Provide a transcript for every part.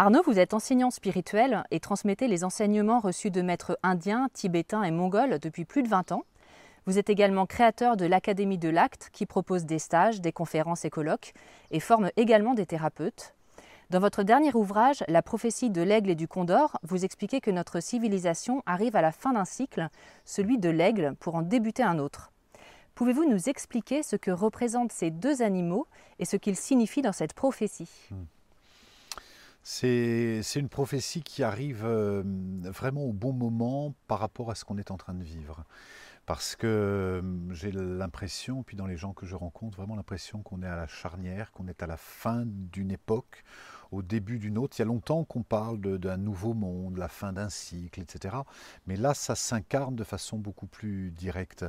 Arnaud, vous êtes enseignant spirituel et transmettez les enseignements reçus de maîtres indiens, tibétains et mongols depuis plus de 20 ans. Vous êtes également créateur de l'Académie de l'Acte qui propose des stages, des conférences et colloques et forme également des thérapeutes. Dans votre dernier ouvrage, La prophétie de l'aigle et du condor, vous expliquez que notre civilisation arrive à la fin d'un cycle, celui de l'aigle, pour en débuter un autre. Pouvez-vous nous expliquer ce que représentent ces deux animaux et ce qu'ils signifient dans cette prophétie? C'est c'est une prophétie qui arrive euh, vraiment au bon moment par rapport à ce qu'on est en train de vivre. Parce que euh, j'ai l'impression, puis dans les gens que je rencontre, vraiment l'impression qu'on est à la charnière, qu'on est à la fin d'une époque, au début d'une autre. Il y a longtemps qu'on parle d'un nouveau monde, la fin d'un cycle, etc. Mais là, ça s'incarne de façon beaucoup plus directe.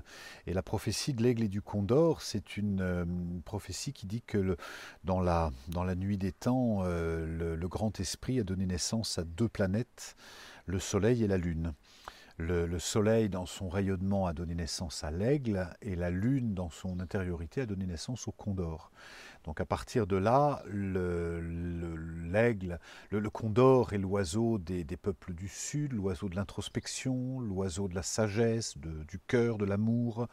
Et la prophétie de l'aigle et du condor, c'est une euh, prophétie qui dit que dans, la, dans la nuit des temps, euh, le, le grand esprit a donné naissance à deux planètes, le Soleil et la Lune. Le, le Soleil, dans son rayonnement, a donné naissance à l'aigle, et la Lune, dans son intériorité, a donné naissance au condor. Donc à partir de là, le- le- l'aigle, le, condor est l'oiseau des, peuples du Sud, l'oiseau de l'introspection, l'oiseau de la sagesse, du cœur, de l'amour.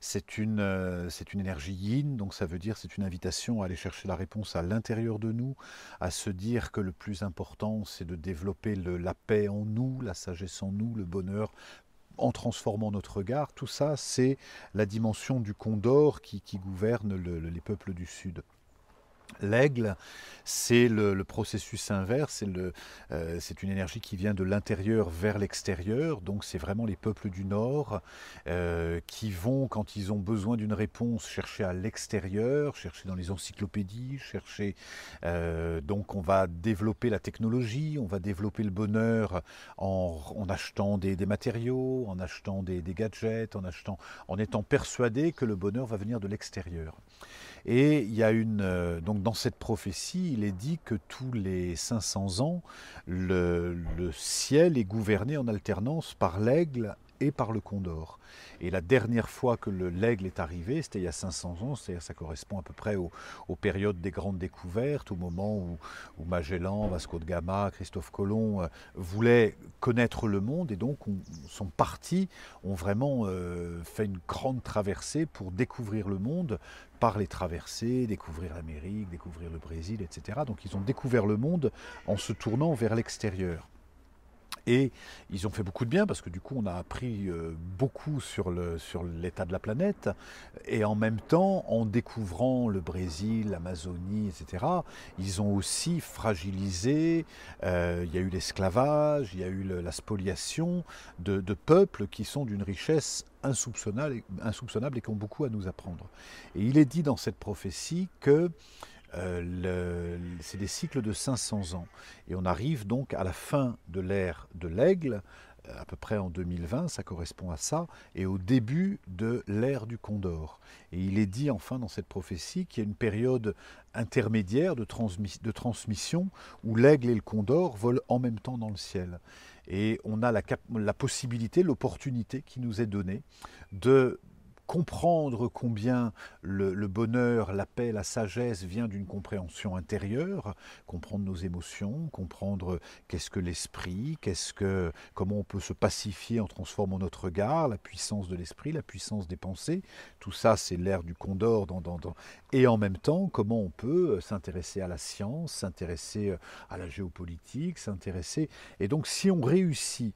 C'est une, euh, une énergie yin, donc ça veut dire c'est une invitation à aller chercher la réponse à l'intérieur de nous, à se dire que le plus important c'est de développer la paix en nous, la sagesse en nous, le bonheur en transformant notre regard. Tout ça, c'est la dimension du condor qui, gouverne le- le- les peuples du Sud. L'aigle, c'est le, processus inverse, euh, c'est une énergie qui vient de l'intérieur vers l'extérieur, donc c'est vraiment les peuples du Nord euh, qui vont, quand ils ont besoin d'une réponse, chercher à l'extérieur, chercher dans les encyclopédies, chercher... euh, donc on va développer la technologie, on va développer le bonheur en, achetant des, matériaux, en achetant des, des gadgets, en, achetant, en étant persuadé que le bonheur va venir de l'extérieur. Et il y a une euh, donc dans cette prophétie, il est dit que tous les 500 ans, le, le ciel est gouverné en alternance par l'aigle et par le condor. Et la dernière fois que le- l'aigle est arrivé, c'était il y a 500 ans, c'est-à-dire ça correspond à peu près au- aux périodes des grandes découvertes, au moment où, Magellan, Vasco de Gama, Christophe Colomb euh, voulaient connaître le monde et donc on- sont partis, ont vraiment euh, fait une grande traversée pour découvrir le monde par les traversées, découvrir l'Amérique, découvrir le Brésil, etc. Donc ils ont découvert le monde en se tournant vers l'extérieur. Et ils ont fait beaucoup de bien parce que du coup on a appris euh, beaucoup sur l'état de la planète et en même temps en découvrant le Brésil, l'Amazonie, etc. Ils ont aussi fragilisé, euh, il y a eu l'esclavage, il y a eu la spoliation de, peuples qui sont d'une richesse insoupçonnable et qui ont beaucoup à nous apprendre. Et il est dit dans cette prophétie que euh, c'est des cycles de 500 ans. Et on arrive donc à la fin de l'ère de l'aigle, euh, à peu près en 2020, ça correspond à ça, et au début de l'ère du condor. Et il est dit enfin dans cette prophétie qu'il y a une période intermédiaire de, transmission où l'aigle et le condor volent en même temps dans le ciel. Et on a la possibilité, l'opportunité qui nous est donnée de comprendre combien le, bonheur, la paix, la sagesse vient d'une compréhension intérieure, comprendre nos émotions, comprendre qu'est-ce que l'esprit, qu'est-ce que, comment on peut se pacifier en transformant notre regard, la puissance de l'esprit, la puissance des pensées. Tout ça, c'est l'ère du Condor. Dans, Et en même temps, comment on peut s'intéresser à la science, s'intéresser à la géopolitique, s'intéresser. Et donc, si on réussit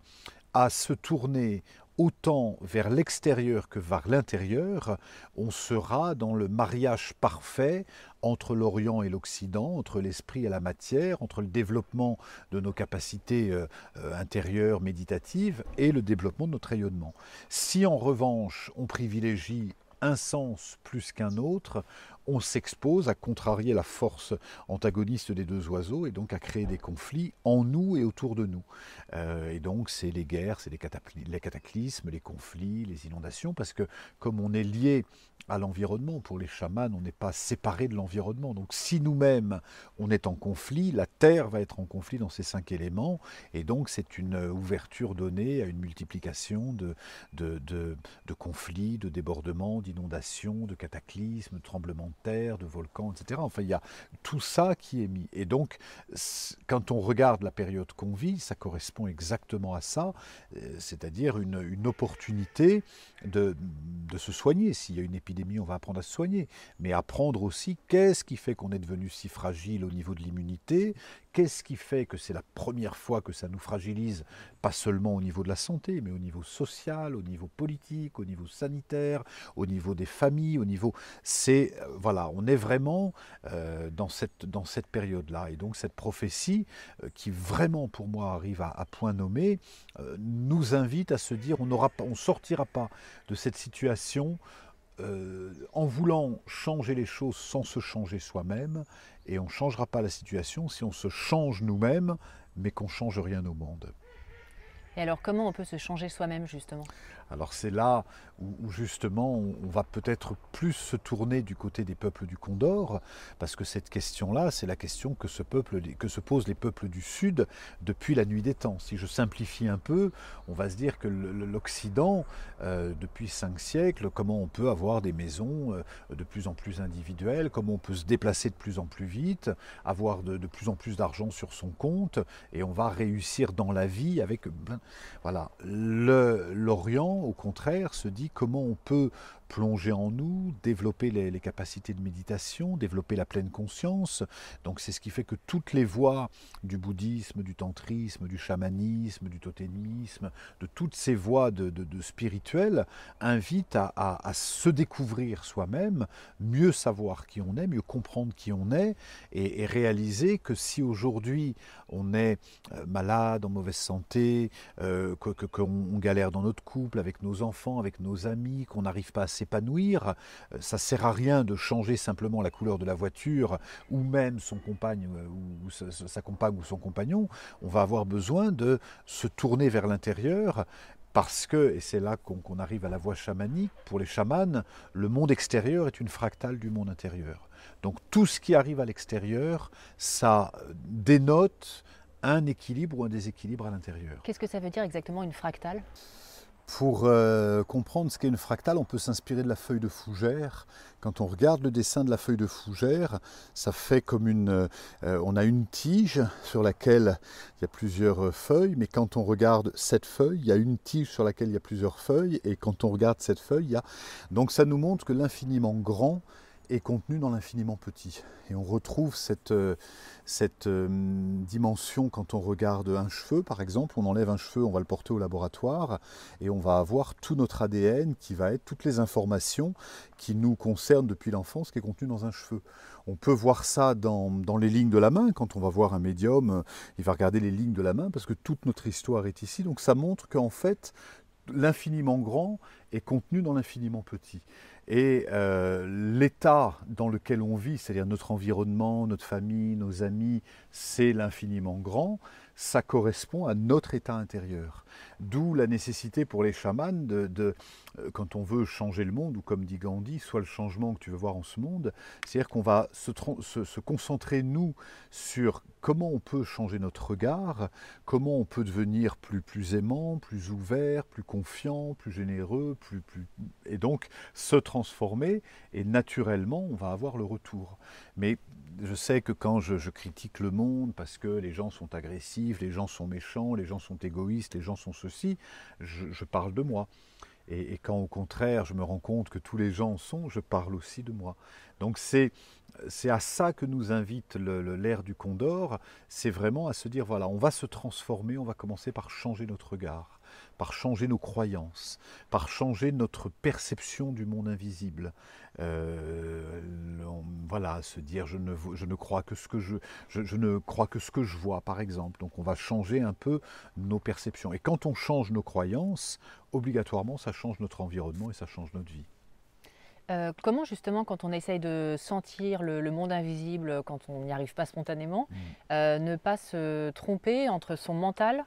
à se tourner autant vers l'extérieur que vers l'intérieur, on sera dans le mariage parfait entre l'Orient et l'Occident, entre l'esprit et la matière, entre le développement de nos capacités euh, euh, intérieures méditatives et le développement de notre rayonnement. Si en revanche on privilégie un sens plus qu'un autre, on s'expose à contrarier la force antagoniste des deux oiseaux et donc à créer des conflits en nous et autour de nous. Euh, et donc c'est les guerres, c'est les, cataclysmes, les conflits, les inondations, parce que comme on est lié à l'environnement, pour les chamans, on n'est pas séparé de l'environnement. Donc si nous-mêmes on est en conflit, la Terre va être en conflit dans ces cinq éléments, et donc c'est une ouverture donnée à une multiplication de, de, de conflits, de débordements, d'inondations, de cataclysmes, de tremblements terre, de volcans, etc. Enfin, il y a tout ça qui est mis. Et donc, quand on regarde la période qu'on vit, ça correspond exactement à ça, euh, c'est-à-dire une, opportunité de se soigner. S'il y a une épidémie, on va apprendre à se soigner, mais apprendre aussi qu'est-ce qui fait qu'on est devenu si fragile au niveau de l'immunité, Qu'est-ce qui fait que c'est la première fois que ça nous fragilise, pas seulement au niveau de la santé, mais au niveau social, au niveau politique, au niveau sanitaire, au niveau des familles, au niveau... C'est... Euh, voilà, on est vraiment euh, dans cette, période-là. Et donc cette prophétie, euh, qui vraiment pour moi arrive à, point nommé, nous invite à se dire on ne on sortira pas de cette situation en voulant changer les choses sans se changer soi-même, et on ne changera pas la situation si on se change nous-mêmes, mais qu'on ne change rien au monde. Et alors comment on peut se changer soi-même justement? Alors c'est là où, justement on, va peut-être plus se tourner du côté des peuples du Condor, parce que cette question-là, c'est la question que se, posent les peuples du Sud depuis la nuit des temps. Si je simplifie un peu, on va se dire que l'Occident, euh, depuis cinq siècles, comment on peut avoir des maisons euh, de plus en plus individuelles, comment on peut se déplacer de plus en plus vite, avoir de, de plus en plus d'argent sur son compte, et on va réussir dans la vie avec... Ben, voilà, l'Orient au contraire, se dit comment on peut plonger en nous, développer les, capacités de méditation, développer la pleine conscience. Donc c'est ce qui fait que toutes les voies du bouddhisme, du tantrisme, du chamanisme, du totémisme, de toutes ces voies de, spirituelles invitent à, se découvrir soi-même, mieux savoir qui on est, mieux comprendre qui on est, et, réaliser que si aujourd'hui on est euh, malade, en mauvaise santé, euh, qu'on galère dans notre couple, avec nos enfants, avec nos amis, qu'on n'arrive pas à s'épanouir. Euh, ça sert à rien de changer simplement la couleur de la voiture ou même son compagne euh, ou sa, compagne ou son compagnon. On va avoir besoin de se tourner vers l'intérieur parce que, et c'est là qu'on arrive à la voie chamanique, pour les chamans, le monde extérieur est une fractale du monde intérieur. Donc tout ce qui arrive à l'extérieur, ça dénote un équilibre ou un déséquilibre à l'intérieur. Qu'est-ce que ça veut dire exactement une fractale? Pour euh, comprendre ce qu'est une fractale, on peut s'inspirer de la feuille de fougère. Quand on regarde le dessin de la feuille de fougère, ça fait comme une... Euh, on a une tige sur laquelle il y a plusieurs feuilles, mais quand on regarde cette feuille, il y a une tige sur laquelle il y a plusieurs feuilles, et quand on regarde cette feuille, il y a... Donc ça nous montre que l'infiniment grand est contenu dans l'infiniment petit. Et on retrouve cette, euh, cette euh, dimension quand on regarde un cheveu, par exemple. On enlève un cheveu, on va le porter au laboratoire et on va avoir tout notre ADN qui va être toutes les informations qui nous concernent depuis l'enfance qui est contenu dans un cheveu. On peut voir ça dans, dans, les lignes de la main. Quand on va voir un médium, il va regarder les lignes de la main parce que toute notre histoire est ici. Donc ça montre qu'en fait, l'infiniment grand est contenu dans l'infiniment petit. Et euh, l'état dans lequel on vit, c'est-à-dire notre environnement, notre famille, nos amis, c'est l'infiniment grand, ça correspond à notre état intérieur. D'où la nécessité pour les chamans de, euh, quand on veut changer le monde, ou comme dit Gandhi, soit le changement que tu veux voir en ce monde, c'est-à-dire qu'on va se, se, concentrer, nous, sur comment on peut changer notre regard, comment on peut devenir plus, plus aimant, plus ouvert, plus confiant, plus généreux, plus, plus, et donc se transformer, et naturellement, on va avoir le retour. Mais je sais que quand je, critique le monde parce que les gens sont agressifs, les gens sont méchants, les gens sont égoïstes, les gens sont ceci, je, parle de moi. Et, quand au contraire je me rends compte que tous les gens sont, je parle aussi de moi. Donc c'est c'est à ça que nous invite l'ère du Condor, c'est vraiment à se dire voilà, on va se transformer, on va commencer par changer notre regard par changer nos croyances, par changer notre perception du monde invisible. Euh, voilà, se dire je ne, je ne crois que ce que je, je, ne crois que ce que je vois, par exemple. Donc on va changer un peu nos perceptions. Et quand on change nos croyances, obligatoirement, ça change notre environnement et ça change notre vie. Euh, comment justement, quand on essaye de sentir le, monde invisible, quand on n'y arrive pas spontanément, mmh. euh, ne pas se tromper entre son mental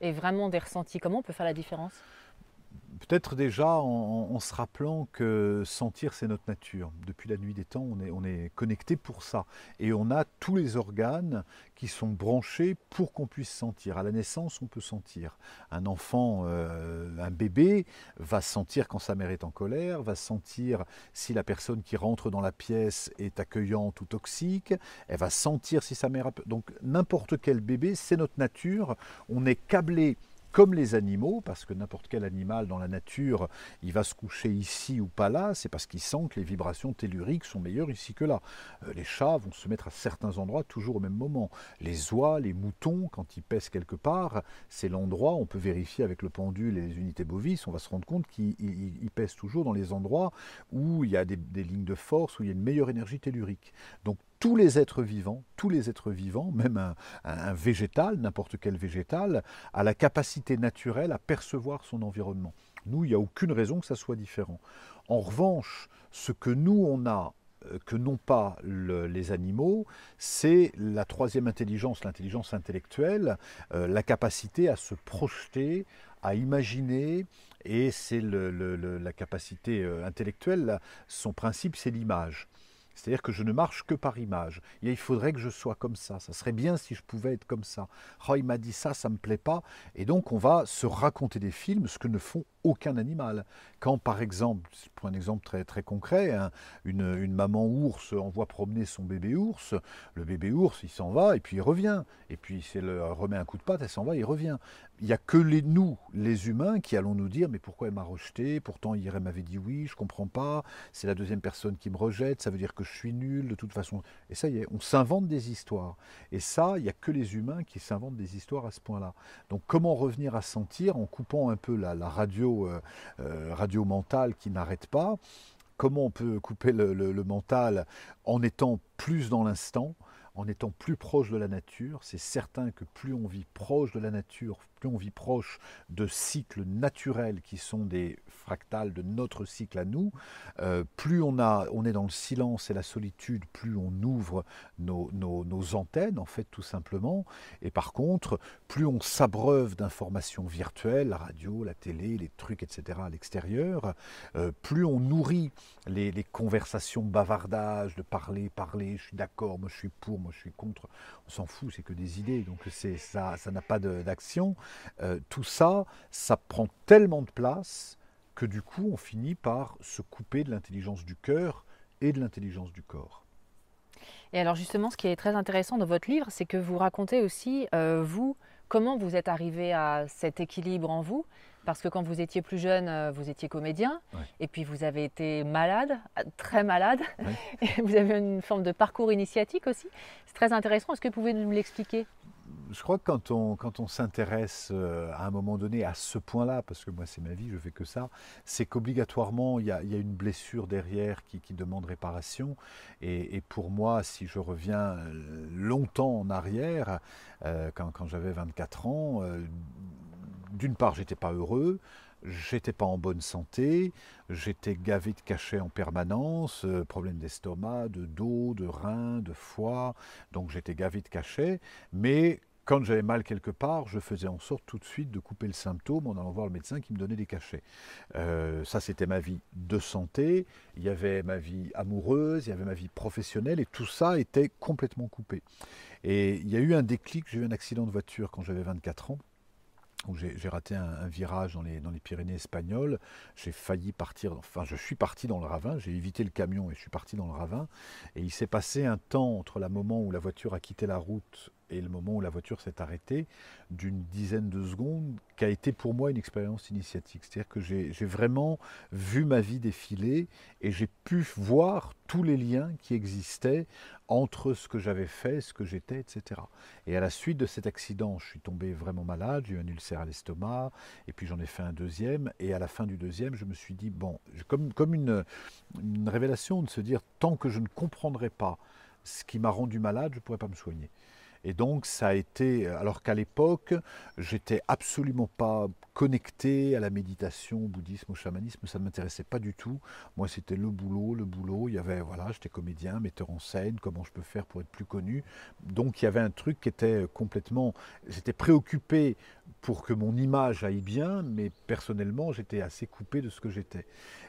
et vraiment des ressentis. Comment on peut faire la différence? Peut-être déjà en, se rappelant que sentir, c'est notre nature. Depuis la nuit des temps, on est, on est connecté pour ça. Et on a tous les organes qui sont branchés pour qu'on puisse sentir. À la naissance, on peut sentir. Un enfant, euh, un bébé, va sentir quand sa mère est en colère, va sentir si la personne qui rentre dans la pièce est accueillante ou toxique, elle va sentir si sa mère... Donc n'importe quel bébé, c'est notre nature. On est câblé comme les animaux, parce que n'importe quel animal dans la nature, il va se coucher ici ou pas là, c'est parce qu'il sent que les vibrations telluriques sont meilleures ici que là. Euh, les chats vont se mettre à certains endroits toujours au même moment. Les oies, les moutons, quand ils pèsent quelque part, c'est l'endroit, on peut vérifier avec le pendule et les unités bovis, on va se rendre compte qu'ils pèsent toujours dans les endroits où il y a des, des lignes de force, où il y a une meilleure énergie tellurique. Donc tous les êtres vivants, tous les êtres vivants, même un, végétal, n'importe quel végétal, a la capacité naturelle à percevoir son environnement. Nous, il n'y a aucune raison que ça soit différent. En revanche, ce que nous, on a, euh, que n'ont pas les animaux, c'est la troisième intelligence, l'intelligence intellectuelle, euh, la capacité à se projeter, à imaginer, et c'est la capacité euh, intellectuelle, son principe, c'est l'image. C'est-à-dire que je ne marche que par image. il faudrait que je sois comme ça. Ça serait bien si je pouvais être comme ça. Oh, m'a dit ça, ça ne me plaît pas. Et donc, on va se raconter des films, ce que ne font aucun animal. Quand, par exemple, pour un exemple très, concret, hein, une, maman ours envoie promener son bébé ours, le bébé ours, il s'en va et puis il revient. Et puis, si elle remet un coup de patte, elle s'en va, il revient. Il n'y a que les, nous, les humains, qui allons nous dire Mais pourquoi elle m'a rejeté? Pourtant, hier, elle m'avait dit oui, je comprends pas. C'est la deuxième personne qui me rejette, ça veut dire que je suis nul, de toute façon. Et ça y est, on s'invente des histoires. Et ça, il n'y a que les humains qui s'inventent des histoires à ce point-là. Donc, comment revenir à sentir en coupant un peu la, la radio euh, euh, radio, mentale qui n'arrête pas. Comment on peut couper le mental en étant plus dans l'instant, en étant plus proche de la nature? C'est certain que plus on vit proche de la nature, plus on vit proche de cycles naturels qui sont des fractales de notre cycle à nous, euh, plus on, a, on est dans le silence et la solitude, plus on ouvre nos, antennes, en fait, tout simplement. Et par contre, plus on s'abreuve d'informations virtuelles, la radio, la télé, les trucs, etc., à l'extérieur, euh, plus on nourrit les, les conversations bavardages, de parler, parler, je suis d'accord, moi je suis pour, moi je suis contre, on s'en fout, c'est que des idées, donc ça n'a pas d'action. Euh, tout ça, ça prend tellement de place que du coup, on finit par se couper de l'intelligence du cœur et de l'intelligence du corps. Et alors justement, ce qui est très intéressant dans votre livre, c'est que vous racontez aussi, euh, vous, comment vous êtes arrivé à cet équilibre en vous Parce que quand vous étiez plus jeune, euh, vous étiez comédien, Ouais. et puis vous avez été malade, très malade, Ouais. et vous avez une forme de parcours initiatique aussi. C'est très intéressant. Est-ce que vous pouvez nous l'expliquer? Je crois que quand on, quand on s'intéresse euh, à un moment donné à ce point-là, parce que moi c'est ma vie, je fais que ça, c'est qu'obligatoirement il y a, il y a une blessure derrière qui, qui demande réparation. Et, pour moi, si je reviens euh, longtemps en arrière, euh, quand, quand j'avais 24 ans, d'une part j'étais pas heureux, J'étais pas en bonne santé, j'étais gavé de cachets en permanence, euh, problème d'estomac, de dos, de reins, de foie, donc j'étais gavé de cachets, mais quand j'avais mal quelque part, je faisais en sorte tout de suite de couper le symptôme en allant voir le médecin qui me donnait des cachets. Euh, ça, c'était ma vie de santé, il y avait ma vie amoureuse, il y avait ma vie professionnelle, et tout ça était complètement coupé. Et il y a eu un déclic, j'ai eu un accident de voiture quand j'avais 24 ans où j'ai raté un, un virage dans les, dans les Pyrénées espagnoles. J'ai failli partir, enfin je suis parti dans le ravin, j'ai évité le camion et je suis parti dans le ravin. Et il s'est passé un temps entre le moment où la voiture a quitté la route et le moment où la voiture s'est arrêtée, d'une dizaine de secondes, qui a été pour moi une expérience initiatique. C'est-à-dire que j'ai vraiment vu ma vie défiler et j'ai pu voir tous les liens qui existaient entre ce que j'avais fait, ce que j'étais, etc. Et à la suite de cet accident, je suis tombé vraiment malade, j'ai eu un ulcère à l'estomac, et puis j'en ai fait un deuxième, et à la fin du deuxième, je me suis dit, bon, comme, comme une révélation de se dire, tant que je ne comprendrai pas ce qui m'a rendu malade, je ne pourrai pas me soigner. Et donc ça a été, alors qu'à l'époque, j'étais absolument pas connecté à la méditation, au bouddhisme, au chamanisme, ça ne m'intéressait pas du tout. Moi, c'était le boulot, le boulot. Il y avait, voilà, j'étais comédien, metteur en scène, comment je peux faire pour être plus connu. Donc il y avait un truc qui était complètement, j'étais préoccupé pour que mon image aille bien, mais personnellement, j'étais assez coupé de ce que j'étais.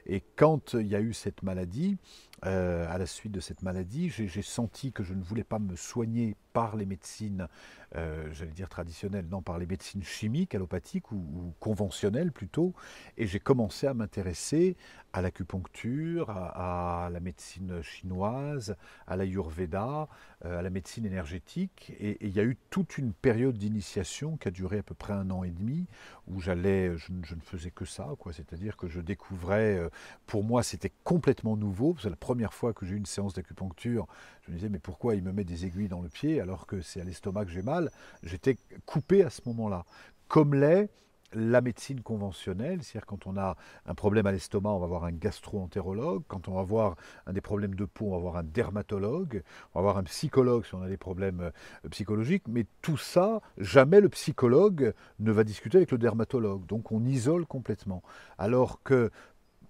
Et quand il y a eu cette maladie, euh, à la suite de cette maladie, j'ai senti que je ne voulais pas me soigner par les médecines, euh, j'allais dire traditionnelles, non, par les médecines chimiques, allopathiques ou conventionnelles plutôt. Et j'ai commencé à m'intéresser à l'acupuncture, à, la médecine chinoise, à l'ayurveda, euh, à la médecine énergétique. Et, il y a eu toute une période d'initiation qui a duré à peu près un an et demi, où j'allais, je, ne- je ne faisais que ça, quoi. C'est-à-dire que je découvrais, euh, pour moi, c'était complètement nouveau. C'est la première fois que j'ai eu une séance d'acupuncture. Je me disais, mais pourquoi il me met des aiguilles dans le pied alors que c'est à l'estomac que j'ai mal? J'étais coupé à ce moment-là. Comme l'est la médecine conventionnelle, c'est-à-dire quand on a un problème à l'estomac, on va voir un gastro-entérologue, quand on va voir un des problèmes de peau, on va voir un dermatologue, on va voir un psychologue si on a des problèmes euh, psychologiques, mais tout ça, jamais le psychologue ne va discuter avec le dermatologue, donc on isole complètement. Alors que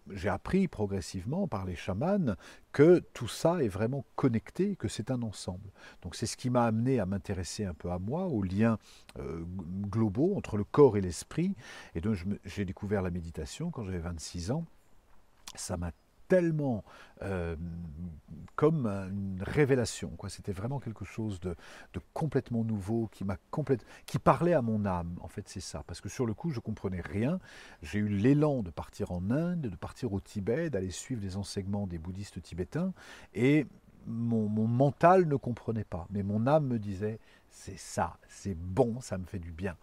j'ai appris progressivement par les chamans que tout ça est vraiment connecté, que c'est un ensemble. Donc c'est ce qui m'a amené à m'intéresser un peu à moi, aux liens euh, globaux entre le corps et l'esprit. Et donc j'ai découvert la méditation quand j'avais 26 ans. Ça m'a tellement euh, comme une révélation. quoi. C'était vraiment quelque chose de, complètement nouveau qui m'a complète, qui parlait à mon âme. En fait, c'est ça. Parce que sur le coup, je comprenais rien. J'ai eu l'élan de partir en Inde, de partir au Tibet, d'aller suivre les enseignements des bouddhistes tibétains, et mon mental ne comprenait pas. Mais mon âme me disait, c'est ça, c'est bon, ça me fait du bien.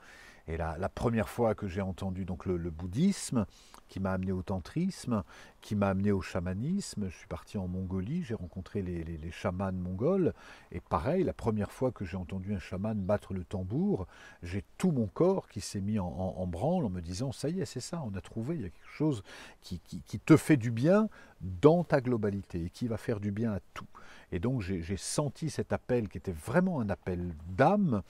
Et la, la première fois que j'ai entendu donc le, bouddhisme, qui m'a amené au tantrisme, qui m'a amené au chamanisme, je suis parti en Mongolie, j'ai rencontré les, chamans mongols, et pareil, la première fois que j'ai entendu un chaman battre le tambour, j'ai tout mon corps qui s'est mis en, branle en me disant, ça y est, c'est ça, on a trouvé, il y a quelque chose qui, qui- te fait du bien dans ta globalité, et qui va faire du bien à tout. Et donc j'ai senti cet appel qui était vraiment un appel d'âme,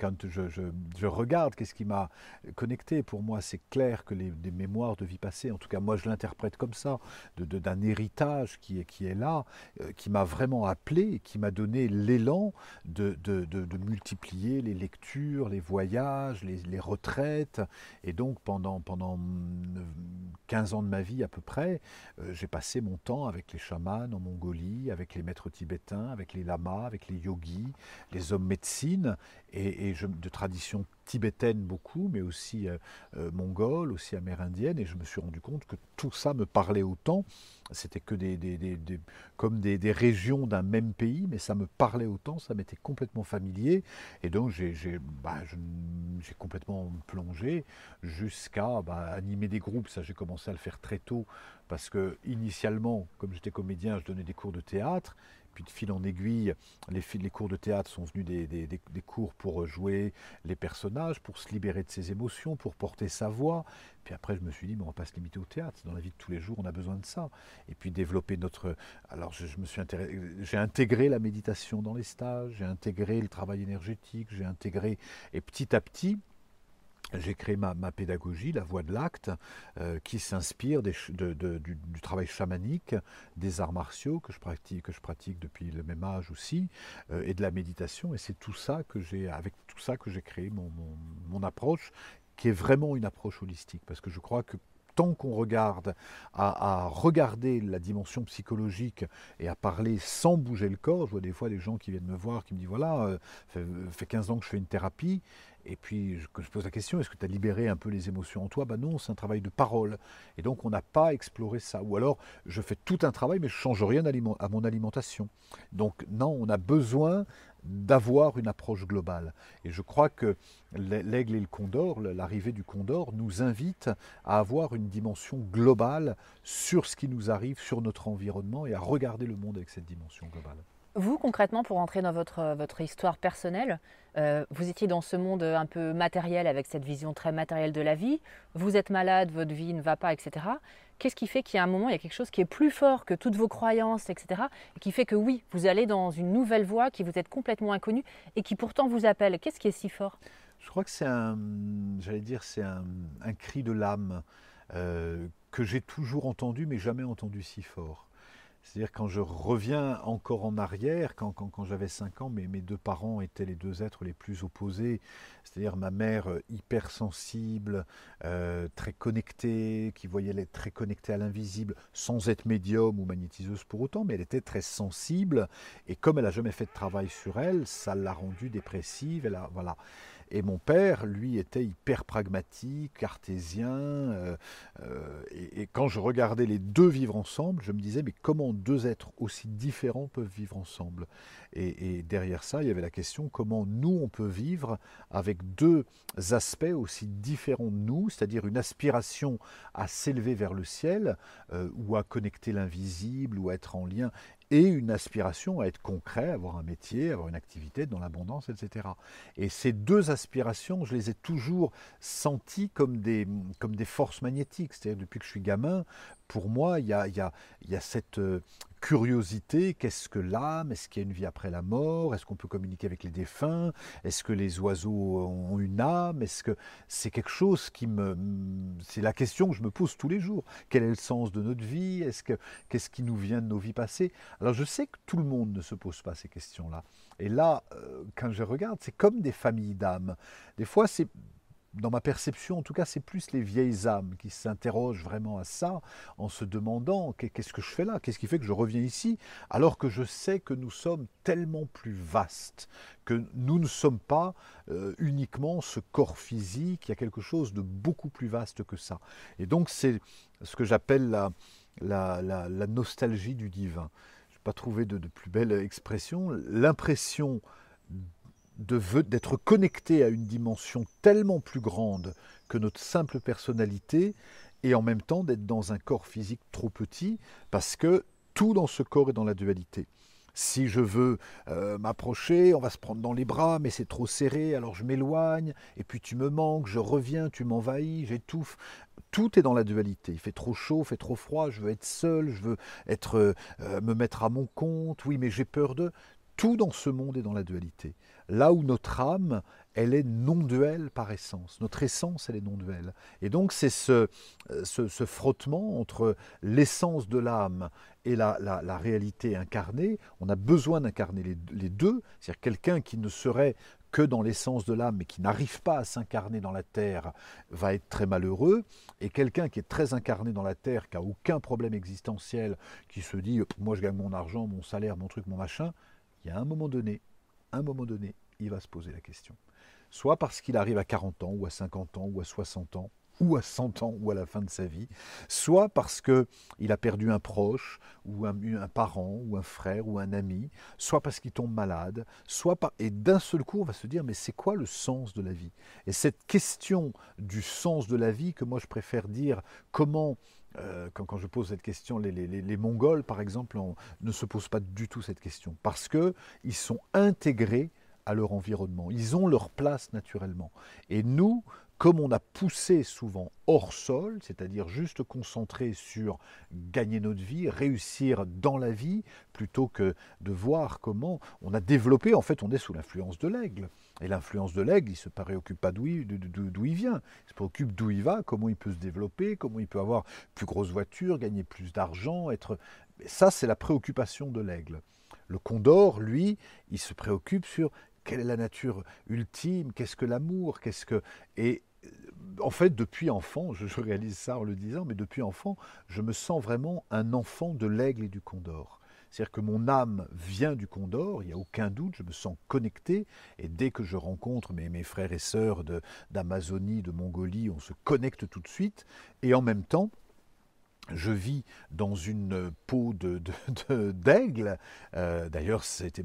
quand je, regarde qu'est-ce qui m'a connecté, pour moi c'est clair que les, mémoires de vie passée, en tout cas moi je l'interprète comme ça, de- de- d'un héritage qui est, qui est là, euh, qui m'a vraiment appelé, qui m'a donné l'élan de, de- de- de multiplier les lectures, les voyages, les, retraites. Et donc pendant, pendant mm, 15 ans de ma vie à peu près, euh, j'ai passé mon temps avec les chamans en Mongolie, avec les maîtres tibétains, avec les lamas, avec les yogis, les hommes médecines. Et, de tradition tibétaine beaucoup, mais aussi euh, euh, mongole, aussi amérindienne, et je me suis rendu compte que tout ça me parlait autant. C'était que des, comme des, régions d'un même pays, mais ça me parlait autant, ça m'était complètement familier, et donc j'ai bah, complètement plongé jusqu'à bah, animer des groupes. Ça, j'ai commencé à le faire très tôt, parce que initialement, comme j'étais comédien, je donnais des cours de théâtre, puis de fil en aiguille, les, cours de théâtre sont venus des, cours pour jouer les personnages, pour se libérer de ses émotions, pour porter sa voix. Puis après, je me suis dit, mais on ne va pas se limiter au théâtre. Dans la vie de tous les jours, on a besoin de ça. Et puis développer notre. Alors, je, me suis j'ai intégré la méditation dans les stages, j'ai intégré le travail énergétique, j'ai intégré. Et petit à petit, j'ai créé ma, pédagogie, la voie de l'acte, euh, qui s'inspire du, travail chamanique, des arts martiaux que je pratique, depuis le même âge aussi, euh, et de la méditation. Et c'est tout ça que j'ai, avec tout ça que j'ai créé mon, approche, qui est vraiment une approche holistique, parce que je crois que tant qu'on regarde à, regarder la dimension psychologique et à parler sans bouger le corps, je vois des fois des gens qui viennent me voir, qui me disent voilà, euh, fait 15 ans que je fais une thérapie, et puis, je, je pose la question, est-ce que tu as libéré un peu les émotions en toi? Ben non, c'est un travail de parole. Et donc, on n'a pas exploré ça. Ou alors, je fais tout un travail, mais je ne change rien à mon alimentation. Donc, non, on a besoin d'avoir une approche globale. Et je crois que l'aigle et le condor, l'arrivée du condor, nous invite à avoir une dimension globale sur ce qui nous arrive, sur notre environnement, et à regarder le monde avec cette dimension globale. Vous, concrètement, pour entrer dans votre, votre histoire personnelle, euh, vous étiez dans ce monde un peu matériel avec cette vision très matérielle de la vie. Vous êtes malade, votre vie ne va pas, etc. Qu'est-ce qui fait qu'il y a un moment, il y a quelque chose qui est plus fort que toutes vos croyances, etc. Et qui fait que oui, vous allez dans une nouvelle voie qui vous est complètement inconnue et qui pourtant vous appelle? Qu'est-ce qui est si fort? Je crois que c'est un, j'allais dire, c'est un, cri de l'âme euh, que j'ai toujours entendu, mais jamais entendu si fort. C'est-à-dire quand je reviens encore en arrière, quand, j'avais 5 ans, mes, mes deux parents étaient les deux êtres les plus opposés. C'est-à-dire ma mère euh, hypersensible, euh, très connectée, qui voyait elle très connectée à l'invisible, sans être médium ou magnétiseuse pour autant, mais elle était très sensible. Et comme elle n'a jamais fait de travail sur elle, ça l'a rendue dépressive. Elle a, voilà. Et mon père, lui, était hyper pragmatique, cartésien. Euh, euh, et, quand je regardais les deux vivre ensemble, je me disais, mais comment deux êtres aussi différents peuvent vivre ensemble? Et, derrière ça, il y avait la question, comment nous, on peut vivre avec deux aspects aussi différents de nous, c'est-à-dire une aspiration à s'élever vers le ciel, euh, ou à connecter l'invisible, ou à être en lien, et une aspiration à être concret, avoir un métier, avoir une activité dans l'abondance, etc. Et ces deux aspirations, je les ai toujours senties comme des, comme des forces magnétiques. C'est-à-dire depuis que je suis gamin, pour moi, il y a, cette euh, curiosité, qu'est-ce que l'âme Est-ce qu'il y a une vie après la mort Est-ce qu'on peut communiquer avec les défunts Est-ce que les oiseaux ont une âme Est-ce que c'est quelque chose qui me... C'est la question que je me pose tous les jours. Quel est le sens de notre vie Est-ce que Qu'est-ce qui nous vient de nos vies passées? Alors je sais que tout le monde ne se pose pas ces questions-là. Et là, euh, quand je regarde, c'est comme des familles d'âmes. Des fois, c'est dans ma perception, en tout cas, c'est plus les vieilles âmes qui s'interrogent vraiment à ça, en se demandant qu'est-ce que je fais là, qu'est-ce qui fait que je reviens ici, alors que je sais que nous sommes tellement plus vastes, que nous ne sommes pas euh, uniquement ce corps physique, il y a quelque chose de beaucoup plus vaste que ça. Et donc c'est ce que j'appelle la, nostalgie du divin. Je n'ai pas trouvé de, de plus belle expression. L'impression d'être connecté à une dimension tellement plus grande que notre simple personnalité et en même temps d'être dans un corps physique trop petit parce que tout dans ce corps est dans la dualité. Si je veux euh, m'approcher, on va se prendre dans les bras, mais c'est trop serré, alors je m'éloigne, et puis tu me manques, je reviens, tu m'envahis, j'étouffe. Tout est dans la dualité. Il fait trop chaud, il fait trop froid, je veux être seul, je veux être, euh, me mettre à mon compte, oui, mais j'ai peur de. Tout dans ce monde est dans la dualité. Là où notre âme, elle est non-duelle par essence. Notre essence, elle est non-duelle. Et donc c'est ce, ce, frottement entre l'essence de l'âme et la, la, réalité incarnée. On a besoin d'incarner les, les, deux. C'est-à-dire quelqu'un qui ne serait que dans l'essence de l'âme, mais qui n'arrive pas à s'incarner dans la terre, va être très malheureux. Et quelqu'un qui est très incarné dans la terre, qui n'a aucun problème existentiel, qui se dit, moi je gagne mon argent, mon salaire, mon truc, mon machin, il y a un moment donné, un moment donné, il va se poser la question. Soit parce qu'il arrive à 40 ans, ou à 50 ans, ou à 60 ans, ou à 100 ans, ou à la fin de sa vie, soit parce qu'il a perdu un proche, ou un, parent, ou un frère, ou un ami, soit parce qu'il tombe malade, soit. Et d'un seul coup, on va se dire, mais c'est quoi le sens de la vie? Et cette question du sens de la vie, que moi je préfère dire, comment euh, quand, je pose cette question, les, Mongols, par exemple, ne se posent pas du tout cette question, parce qu'ils sont intégrés à leur environnement, ils ont leur place naturellement. Et nous, comme on a poussé souvent hors sol, c'est-à-dire juste concentré sur gagner notre vie, réussir dans la vie, plutôt que de voir comment on a développé, en fait on est sous l'influence de l'aigle. Et l'influence de l'aigle, il ne se préoccupe pas d'où il, vient, il se préoccupe d'où il va, comment il peut se développer, comment il peut avoir plus grosse voiture, gagner plus d'argent, être... Ça, c'est la préoccupation de l'aigle. Le condor, lui, il se préoccupe sur quelle est la nature ultime, qu'est-ce que l'amour, qu'est-ce que... Et en fait, depuis enfant, je, réalise ça en le disant, mais depuis enfant, je me sens vraiment un enfant de l'aigle et du condor. C'est-à-dire que mon âme vient du Condor, il n'y a aucun doute, je me sens connecté, et dès que je rencontre mes, frères et sœurs d'Amazonie, de Mongolie, on se connecte tout de suite, et en même temps, je vis dans une peau d'aigle. De, de, euh, D'ailleurs, c'était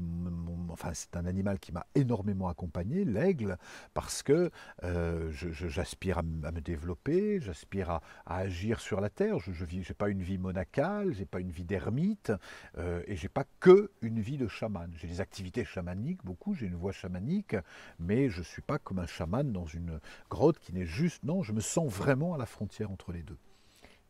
c'est un animal qui m'a énormément accompagné, l'aigle, parce que euh, j'aspire à, me développer, j'aspire à, agir sur la terre. Je n'ai pas une vie monacale, j'ai pas une vie d'ermite, euh, et j'ai pas que une vie de chaman. J'ai des activités chamaniques, beaucoup, j'ai une voix chamanique, mais je suis pas comme un chaman dans une grotte qui n'est juste. Non, je me sens vraiment à la frontière entre les deux.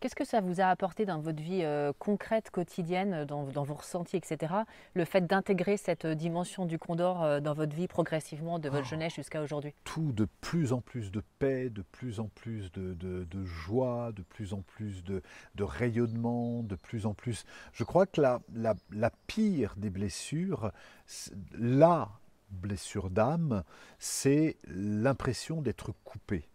Qu'est-ce que ça vous a apporté dans votre vie euh, concrète, quotidienne, dans, dans, vos ressentis, etc., le fait d'intégrer cette dimension du Condor euh, dans votre vie progressivement, de votre oh, jeunesse jusqu'à aujourd'hui? Tout, de plus en plus de paix, de plus en plus de, de, de joie, de plus en plus de, de, rayonnement, de plus en plus... Je crois que la, la, la pire des blessures, la blessure d'âme, c'est l'impression d'être coupé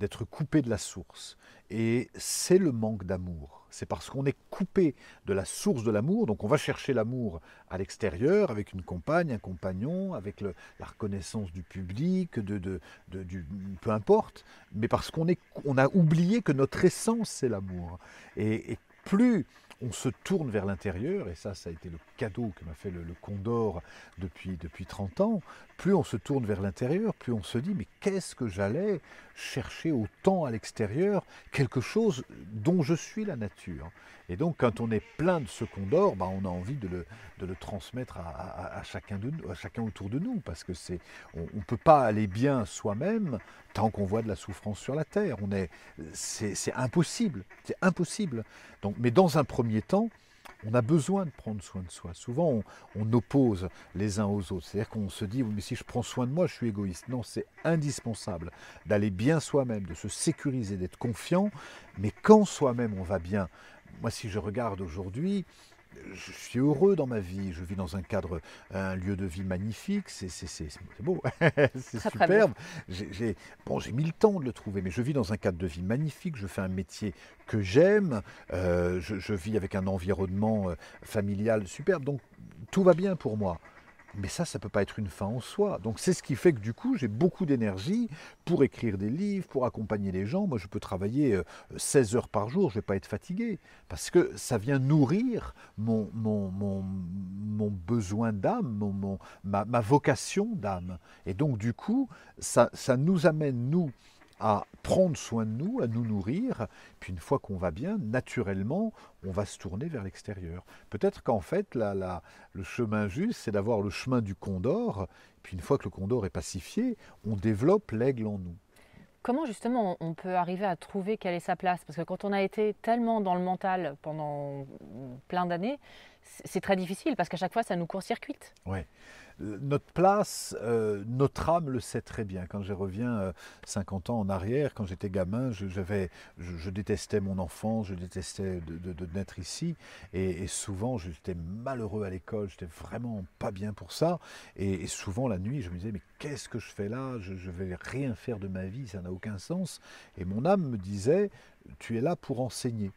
d'être coupé de la source. Et c'est le manque d'amour. C'est parce qu'on est coupé de la source de l'amour, donc on va chercher l'amour à l'extérieur, avec une compagne, un compagnon, avec la reconnaissance du public, de, de, de, du, peu importe, mais parce qu'on on a oublié que notre essence, c'est l'amour. Et, et plus on se tourne vers l'intérieur, et ça, ça a été le cadeau que m'a fait le, le, Condor depuis, depuis 30 ans, plus on se tourne vers l'intérieur, plus on se dit, mais qu'est-ce que j'allais chercher autant à l'extérieur, quelque chose dont je suis la nature. Et donc, quand on est plein de ce Condor, bah, on a envie de le, de le transmettre à, chacun de, chacun autour de nous, parce que c'est, on ne peut pas aller bien soi-même tant qu'on voit de la souffrance sur la terre. On est, c'est, c'est impossible, c'est impossible. Donc, mais dans un premier temps, on a besoin de prendre soin de soi. Souvent, on, oppose les uns aux autres. C'est-à-dire qu'on se dit, mais si je prends soin de moi, je suis égoïste. Non, c'est indispensable d'aller bien soi-même, de se sécuriser, d'être confiant. Mais quand soi-même on va bien, moi, si je regarde aujourd'hui, je suis heureux dans ma vie, je vis dans un cadre, un lieu de vie magnifique, c'est beau, c'est superbe. J'ai bon, mis le temps de le trouver, mais je vis dans un cadre de vie magnifique, je fais un métier que j'aime, euh, je, je, vis avec un environnement euh, familial superbe, donc tout va bien pour moi. Mais ça, ça ne peut pas être une fin en soi. Donc c'est ce qui fait que du coup, j'ai beaucoup d'énergie pour écrire des livres, pour accompagner les gens. Moi, je peux travailler 16 heures par jour, je ne vais pas être fatigué. Parce que ça vient nourrir mon, mon, mon, mon besoin d'âme, mon, mon, ma, ma vocation d'âme. Et donc du coup, ça, ça nous amène, nous, à prendre soin de nous, à nous nourrir. Puis une fois qu'on va bien, naturellement, on va se tourner vers l'extérieur. Peut-être qu'en fait, la, la, le chemin juste, c'est d'avoir le chemin du condor. Puis une fois que le condor est pacifié, on développe l'aigle en nous. Comment justement on peut arriver à trouver quelle est sa place? Parce que quand on a été tellement dans le mental pendant plein d'années, c'est très difficile parce qu'à chaque fois ça nous court-circuite. Ouais notre place, euh, notre âme le sait très bien. Quand je reviens euh, 50 ans en arrière, quand j'étais gamin, je, je, je, détestais mon enfance, je détestais de, naître ici, et, souvent j'étais malheureux à l'école, j'étais vraiment pas bien pour ça, et, et, souvent la nuit je me disais mais qu'est-ce que je fais là? Je ne vais rien faire de ma vie, ça n'a aucun sens. Et mon âme me disait tu es là pour enseigner.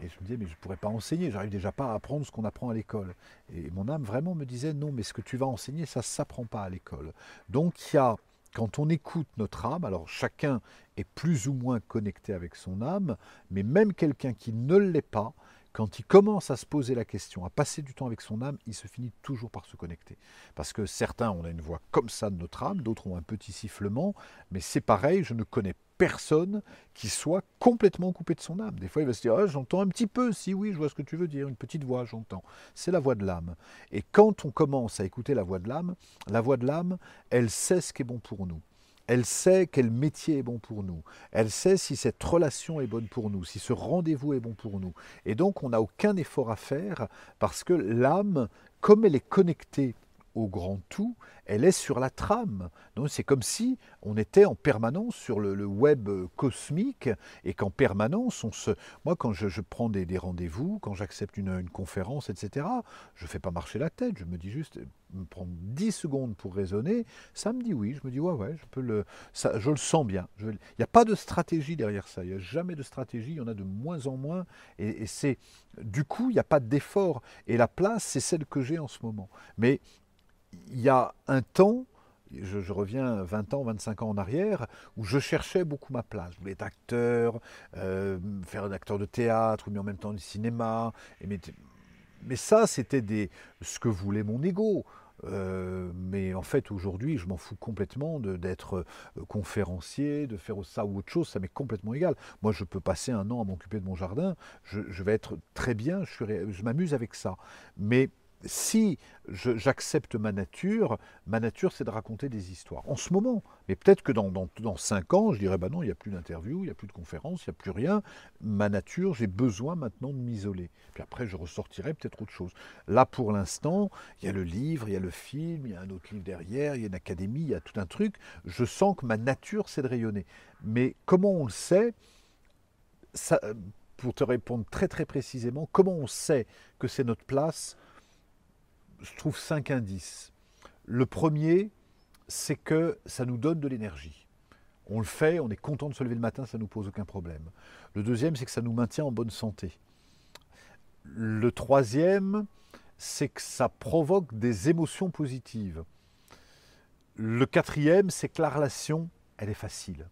Et je me disais, mais je ne pourrais pas enseigner, j'arrive déjà pas à apprendre ce qu'on apprend à l'école. Et mon âme vraiment me disait, non, mais ce que tu vas enseigner, ça ne s'apprend pas à l'école. Donc il y a, quand on écoute notre âme, alors chacun est plus ou moins connecté avec son âme, mais même quelqu'un qui ne l'est pas, quand il commence à se poser la question, à passer du temps avec son âme, il se finit toujours par se connecter. Parce que certains, on a une voix comme ça de notre âme, d'autres ont un petit sifflement, mais c'est pareil, je ne connais personne qui soit complètement coupé de son âme. Des fois, il va se dire ah, J'entends un petit peu, si oui, je vois ce que tu veux dire, une petite voix, j'entends. C'est la voix de l'âme. Et quand on commence à écouter la voix de l'âme, la voix de l'âme, elle sait ce qui est bon pour nous. Elle sait quel métier est bon pour nous. Elle sait si cette relation est bonne pour nous, si ce rendez-vous est bon pour nous. Et donc, on n'a aucun effort à faire parce que l'âme, comme elle est connectée au grand tout, elle est sur la trame. Donc c'est comme si on était en permanence sur le, web cosmique et qu'en permanence on se. Moi, quand je, prends des, rendez-vous, quand j'accepte une, conférence, etc., je ne fais pas marcher la tête. Je me dis juste, me prendre 10 secondes pour raisonner, ça me dit oui. Je me dis ouais, ouais, je peux le. Je le sens bien. Il n'y a pas de stratégie derrière ça. Il n'y a jamais de stratégie. Il y en a de moins en moins. Et, et c'est. Du coup, il n'y a pas d'effort. Et la place, c'est celle que j'ai en ce moment. Mais il y a un temps, je, reviens 20 ans, 25 ans en arrière, où je cherchais beaucoup ma place. Je voulais être acteur, euh, faire un acteur de théâtre, mais en même temps du cinéma. mais, ça, c'était ce que voulait mon ego. Euh, mais en fait, aujourd'hui, je m'en fous complètement d'être euh, conférencier, de faire ça ou autre chose, ça m'est complètement égal. Moi, je peux passer un an à m'occuper de mon jardin, je, vais être très bien, je, je m'amuse avec ça. Mais si j'accepte ma nature, ma nature c'est de raconter des histoires. En ce moment, mais peut-être que dans, dans, cinq ans, je dirais, bah non, il n'y a plus d'interview, il n'y a plus de conférences, il n'y a plus rien. Ma nature, j'ai besoin maintenant de m'isoler. Puis après, je ressortirai peut-être autre chose. Là, pour l'instant, il y a le livre, il y a le film, il y a un autre livre derrière, il y a une académie, il y a tout un truc. Je sens que ma nature, c'est de rayonner. Mais comment on le sait? Ça, Pour te répondre très très précisément, comment on sait que c'est notre place je trouve cinq indices. Le premier, c'est que ça nous donne de l'énergie. On le fait, on est content de se lever le matin, ça ne nous pose aucun problème. Le deuxième, c'est que ça nous maintient en bonne santé. Le troisième, c'est que ça provoque des émotions positives. Le quatrième, c'est que la relation, elle est facile.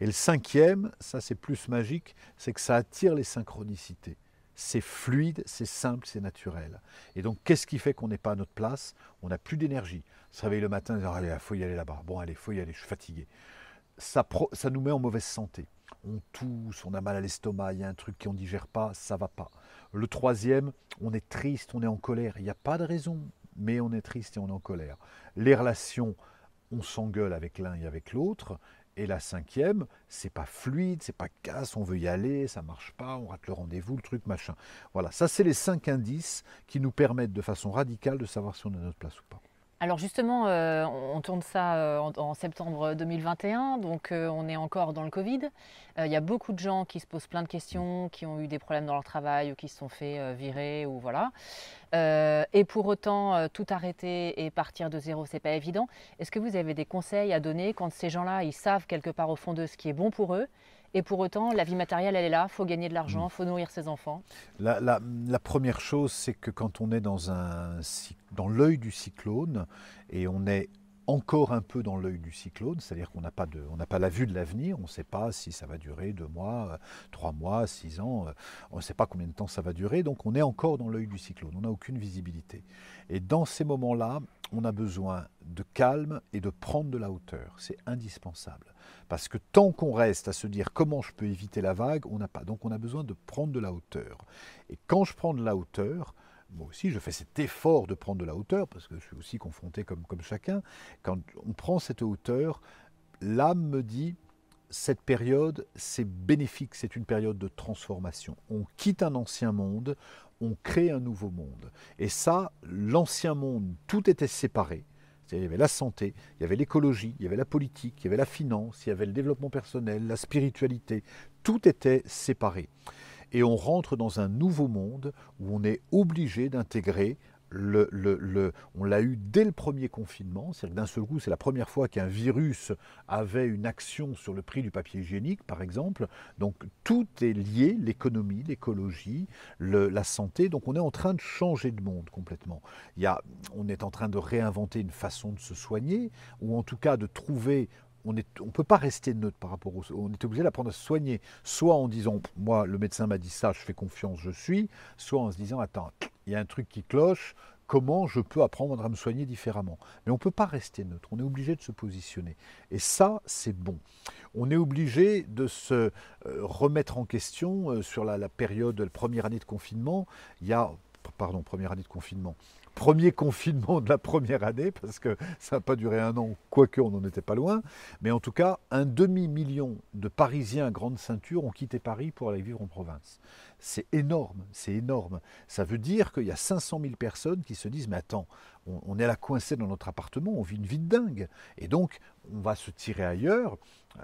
Et le cinquième, ça c'est plus magique, c'est que ça attire les synchronicités c'est fluide, c'est simple, c'est naturel. Et donc, qu'est-ce qui fait qu'on n'est pas à notre place? On n'a plus d'énergie. Se réveiller le matin, dire allez, il faut y aller là-bas. Bon, allez, faut y aller, je suis fatigué. Ça, ça nous met en mauvaise santé. On tousse, on a mal à l'estomac, il y a un truc qu'on ne digère pas, ça va pas. Le troisième, on est triste, on est en colère. Il n'y a pas de raison, mais on est triste et on est en colère. Les relations, on s'engueule avec l'un et avec l'autre. Et la cinquième, c'est pas fluide, c'est pas casse, on veut y aller, ça marche pas, on rate le rendez-vous, le truc, machin. Voilà, ça c'est les cinq indices qui nous permettent de façon radicale de savoir si on à notre place ou pas. Alors justement, euh, on tourne ça euh, en, septembre 2021, donc euh, on est encore dans le Covid. Il y a beaucoup de gens qui se posent plein de questions, qui ont eu des problèmes dans leur travail ou qui se sont fait virer ou voilà. et pour autant, tout arrêter et partir de zéro, c'est pas évident. Est-ce que vous avez des conseils à donner quand ces gens-là, ils savent quelque part au fond d'eux ce qui est bon pour eux et pour autant, la vie matérielle, elle est là, il faut gagner de l'argent, il mm. faut nourrir ses enfants. La, première chose, c'est que quand on est dans, un, dans l'œil du cyclone, et on est encore un peu dans l'œil du cyclone, c'est-à-dire qu'on n'a pas, de, on pas la vue de l'avenir, on ne sait pas si ça va durer deux mois, euh, trois mois, six ans, euh, on ne sait pas combien de temps ça va durer, donc on est encore dans l'œil du cyclone, on n'a aucune visibilité. Et dans ces moments-là, on a besoin de calme et de prendre de la hauteur, c'est indispensable. Parce que tant qu'on reste à se dire comment je peux éviter la vague, on n'a pas. Donc on a besoin de prendre de la hauteur. Et quand je prends de la hauteur, moi aussi je fais cet effort de prendre de la hauteur, parce que je suis aussi confronté comme, comme chacun, quand on prend cette hauteur, l'âme me dit, cette période, c'est bénéfique, c'est une période de transformation. On quitte un ancien monde, on crée un nouveau monde. Et ça, l'ancien monde, tout était séparé. Il y avait la santé, il y avait l'écologie, il y avait la politique, il y avait la finance, il y avait le développement personnel, la spiritualité. Tout était séparé. Et on rentre dans un nouveau monde où on est obligé d'intégrer le, le, on l'a eu dès le premier confinement, c'est-à-dire d'un seul coup, c'est la première fois qu'un virus avait une action sur le prix du papier hygiénique, par exemple. Donc tout est lié, l'économie, l'écologie, la santé. Donc on est en train de changer de monde complètement. Il y a, on est en train de réinventer une façon de se soigner, ou en tout cas de trouver on ne on peut pas rester neutre par rapport au. On est obligé d'apprendre à se soigner, soit en disant, moi, le médecin m'a dit ça, je fais confiance, je suis, soit en se disant, attends, il y a un truc qui cloche, comment je peux apprendre à me soigner différemment? Mais on ne peut pas rester neutre, on est obligé de se positionner. Et ça, c'est bon. On est obligé de se euh, remettre en question euh, sur la, période, la première année de confinement. Il y a, pardon, première année de confinement, premier confinement de la première année, parce que ça n'a pas duré un an, quoique on n'en était pas loin. Mais en tout cas, un demi-million de Parisiens à grande ceinture ont quitté Paris pour aller vivre en province. C'est énorme, c'est énorme. Ça veut dire qu'il y a 500 000 personnes qui se disent, mais attends, on, est là coincé dans notre appartement, on vit une vie de dingue. Et donc, on va se tirer ailleurs.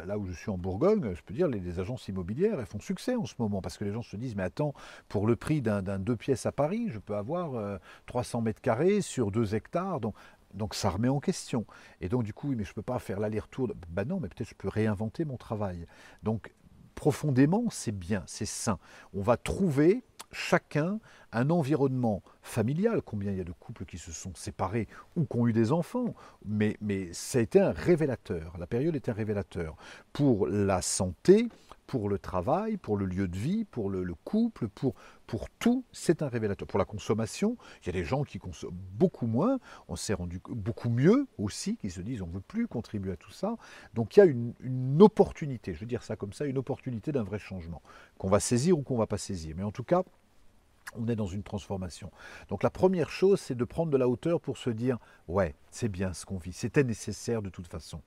Là où je suis en Bourgogne, je peux dire, les, agences immobilières, elles font succès en ce moment, parce que les gens se disent, mais attends, pour le prix d'un deux pièces à Paris, je peux avoir 300 euh, mètres carrés sur 2 hectares. Donc, donc ça remet en question. Et donc du coup, mais je ne peux pas faire l'aller-retour. Ben non, mais peut-être je peux réinventer mon travail. Donc profondément, c'est bien, c'est sain. On va trouver chacun un environnement familial. Combien il y a de couples qui se sont séparés ou qui ont eu des enfants, mais, mais ça a été un révélateur. La période est un révélateur pour la santé, pour le travail, pour le lieu de vie, pour le, couple, pour, pour tout, c'est un révélateur. Pour la consommation, il y a des gens qui consomment beaucoup moins, on s'est rendu beaucoup mieux aussi, qui se disent on ne veut plus contribuer à tout ça. Donc il y a une, une opportunité, je veux dire ça comme ça, une opportunité d'un vrai changement, qu'on va saisir ou qu'on ne va pas saisir. Mais en tout cas, on est dans une transformation. Donc la première chose, c'est de prendre de la hauteur pour se dire, ouais, c'est bien ce qu'on vit, c'était nécessaire de toute façon.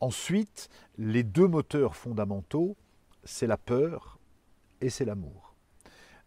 Ensuite, les deux moteurs fondamentaux, c'est la peur et c'est l'amour.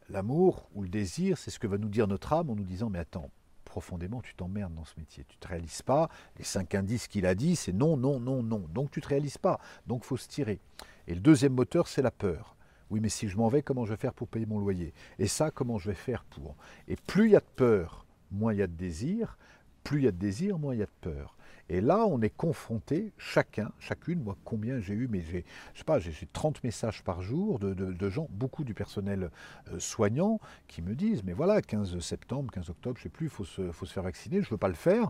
L'amour ou le désir, c'est ce que va nous dire notre âme en nous disant, mais attends, profondément, tu t'emmerdes dans ce métier. Tu ne te réalises pas. Les cinq indices qu'il a dit, c'est non, non, non, non. Donc tu ne te réalises pas. Donc faut se tirer. Et le deuxième moteur, c'est la peur. Oui, mais si je m'en vais, comment je vais faire pour payer mon loyer? Et ça, comment je vais faire pour? Et plus il y a de peur, moins il y a de désir. Plus il y a de désir, moins il y a de peur. Et là, on est confronté, chacun, chacune, moi, combien j'ai eu, mais j'ai, je sais pas, j'ai 30 messages par jour de, gens, beaucoup du personnel euh, soignant, qui me disent, mais voilà, 15 septembre, 15 octobre, je sais plus, il faut se, faire vacciner, je veux pas le faire.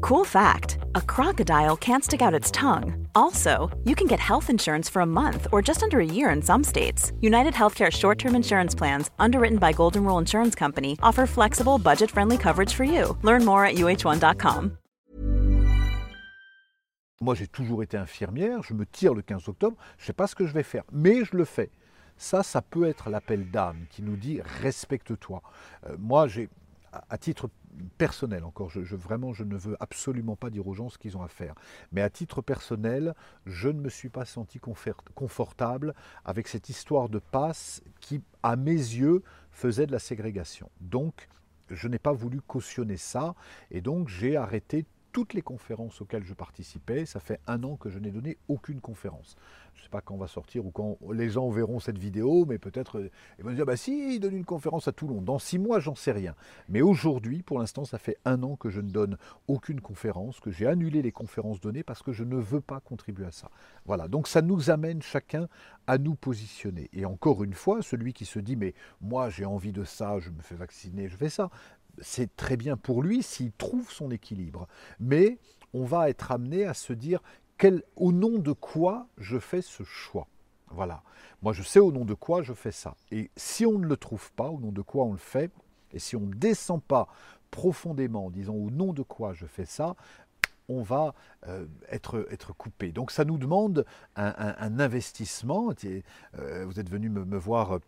Cool fact a crocodile can't stick out its tongue. Also, you can get health insurance for a month or just under a year in some states. United Healthcare short term insurance plans, underwritten by Golden Rule Insurance Company, offer flexible, budget friendly coverage for you. Learn more at uh1.com. Moi, j'ai toujours été infirmière, je me tire le 15 octobre, je sais pas ce que je vais faire, mais je le fais. Ça, ça peut être l'appel d'âme qui nous dit respecte-toi. Euh, moi, j'ai, à titre personnel encore, je, vraiment je ne veux absolument pas dire aux gens ce qu'ils ont à faire, mais à titre personnel, je ne me suis pas senti confortable avec cette histoire de passe qui, à mes yeux, faisait de la ségrégation. Donc, je n'ai pas voulu cautionner ça, et donc j'ai arrêté toutes les conférences auxquelles je participais. Ça fait un an que je n'ai donné aucune conférence. Je ne sais pas quand on va sortir ou quand les gens verront cette vidéo, mais peut-être euh, ils vont dire bah si, il donne une conférence à Toulon. Dans six mois, j'en sais rien. Mais aujourd'hui, pour l'instant, ça fait un an que je ne donne aucune conférence, que j'ai annulé les conférences données parce que je ne veux pas contribuer à ça. Voilà. Donc ça nous amène chacun à nous positionner. Et encore une fois, celui qui se dit mais moi j'ai envie de ça, je me fais vacciner, je fais ça c'est très bien pour lui s'il trouve son équilibre. Mais on va être amené à se dire au nom de quoi je fais ce choix? Voilà. Moi, je sais au nom de quoi je fais ça. Et si on ne le trouve pas, au nom de quoi on le fait, et si on ne descend pas profondément en disant au nom de quoi je fais ça, on va euh, être, être coupé. Donc ça nous demande un, investissement. Euh, vous êtes venu me voir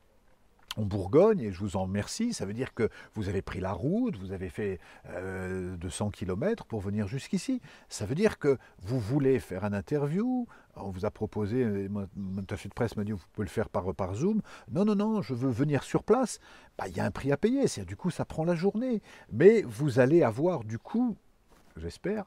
en Bourgogne, et je vous en remercie, ça veut dire que vous avez pris la route, vous avez fait 200 km pour venir jusqu'ici. Ça veut dire que vous voulez faire un interview, on vous a proposé, mon attaché de presse m'a dit, vous pouvez le faire par, par Zoom. Non, non, non, je veux venir sur place. Bah, il y a un prix à payer, du coup, ça prend la journée. Mais vous allez avoir du coup j'espère,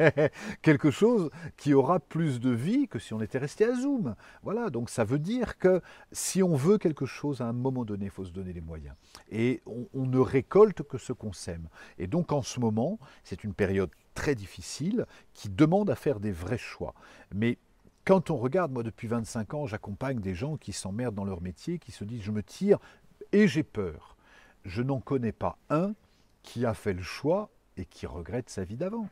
quelque chose qui aura plus de vie que si on était resté à Zoom. Voilà, donc ça veut dire que si on veut quelque chose à un moment donné, il faut se donner les moyens. Et on, ne récolte que ce qu'on sème. Et donc en ce moment, c'est une période très difficile qui demande à faire des vrais choix. Mais quand on regarde, moi depuis 25 ans, j'accompagne des gens qui s'emmerdent dans leur métier, qui se disent je me tire et j'ai peur. Je n'en connais pas un qui a fait le choix et qui regrette sa vie d'avant.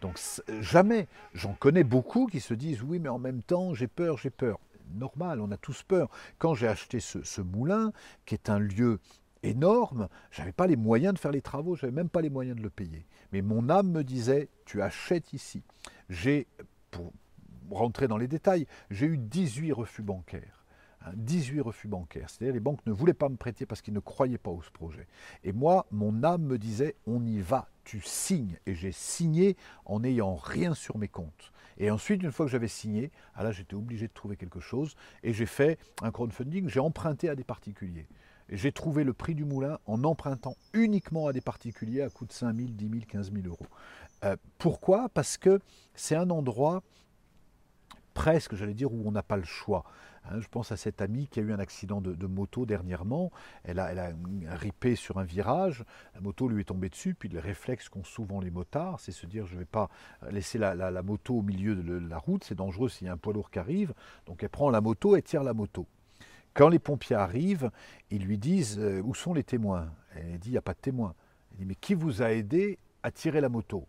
Donc jamais. J'en connais beaucoup qui se disent oui, mais en même temps, j'ai peur, j'ai peur. Normal, on a tous peur. Quand j'ai acheté ce, moulin, qui est un lieu énorme, j'avais pas les moyens de faire les travaux, j'avais même pas les moyens de le payer. Mais mon âme me disait tu achètes ici. J'ai, pour rentrer dans les détails, j'ai eu 18 refus bancaires. 18 refus bancaires. C'est-à-dire les banques ne voulaient pas me prêter parce qu'ils ne croyaient pas au projet. Et moi, mon âme me disait, on y va, tu signes. Et j'ai signé en n'ayant rien sur mes comptes. Et ensuite, une fois que j'avais signé, ah j'étais obligé de trouver quelque chose. Et j'ai fait un crowdfunding, j'ai emprunté à des particuliers. J'ai trouvé le prix du moulin en empruntant uniquement à des particuliers à coût de 5 000, 10 000, 15 000 euros. Euh, pourquoi? Parce que c'est un endroit presque, j'allais dire, où on n'a pas le choix. Hein, je pense à cette amie qui a eu un accident de, moto dernièrement. Elle a, ripé sur un virage. La moto lui est tombée dessus. Puis le réflexe qu'ont souvent les motards, c'est se dire je ne vais pas laisser la, moto au milieu de la route. C'est dangereux s'il y a un poids lourd qui arrive. Donc elle prend la moto et tire la moto. Quand les pompiers arrivent, ils lui disent euh, où sont les témoins? Elle dit il n'y a pas de témoins. Elle dit mais qui vous a aidé à tirer la moto?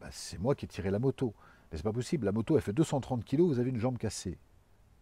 Ben, C'est moi qui ai tiré la moto. Mais c'est pas possible. La moto, elle fait 230 kg, vous avez une jambe cassée.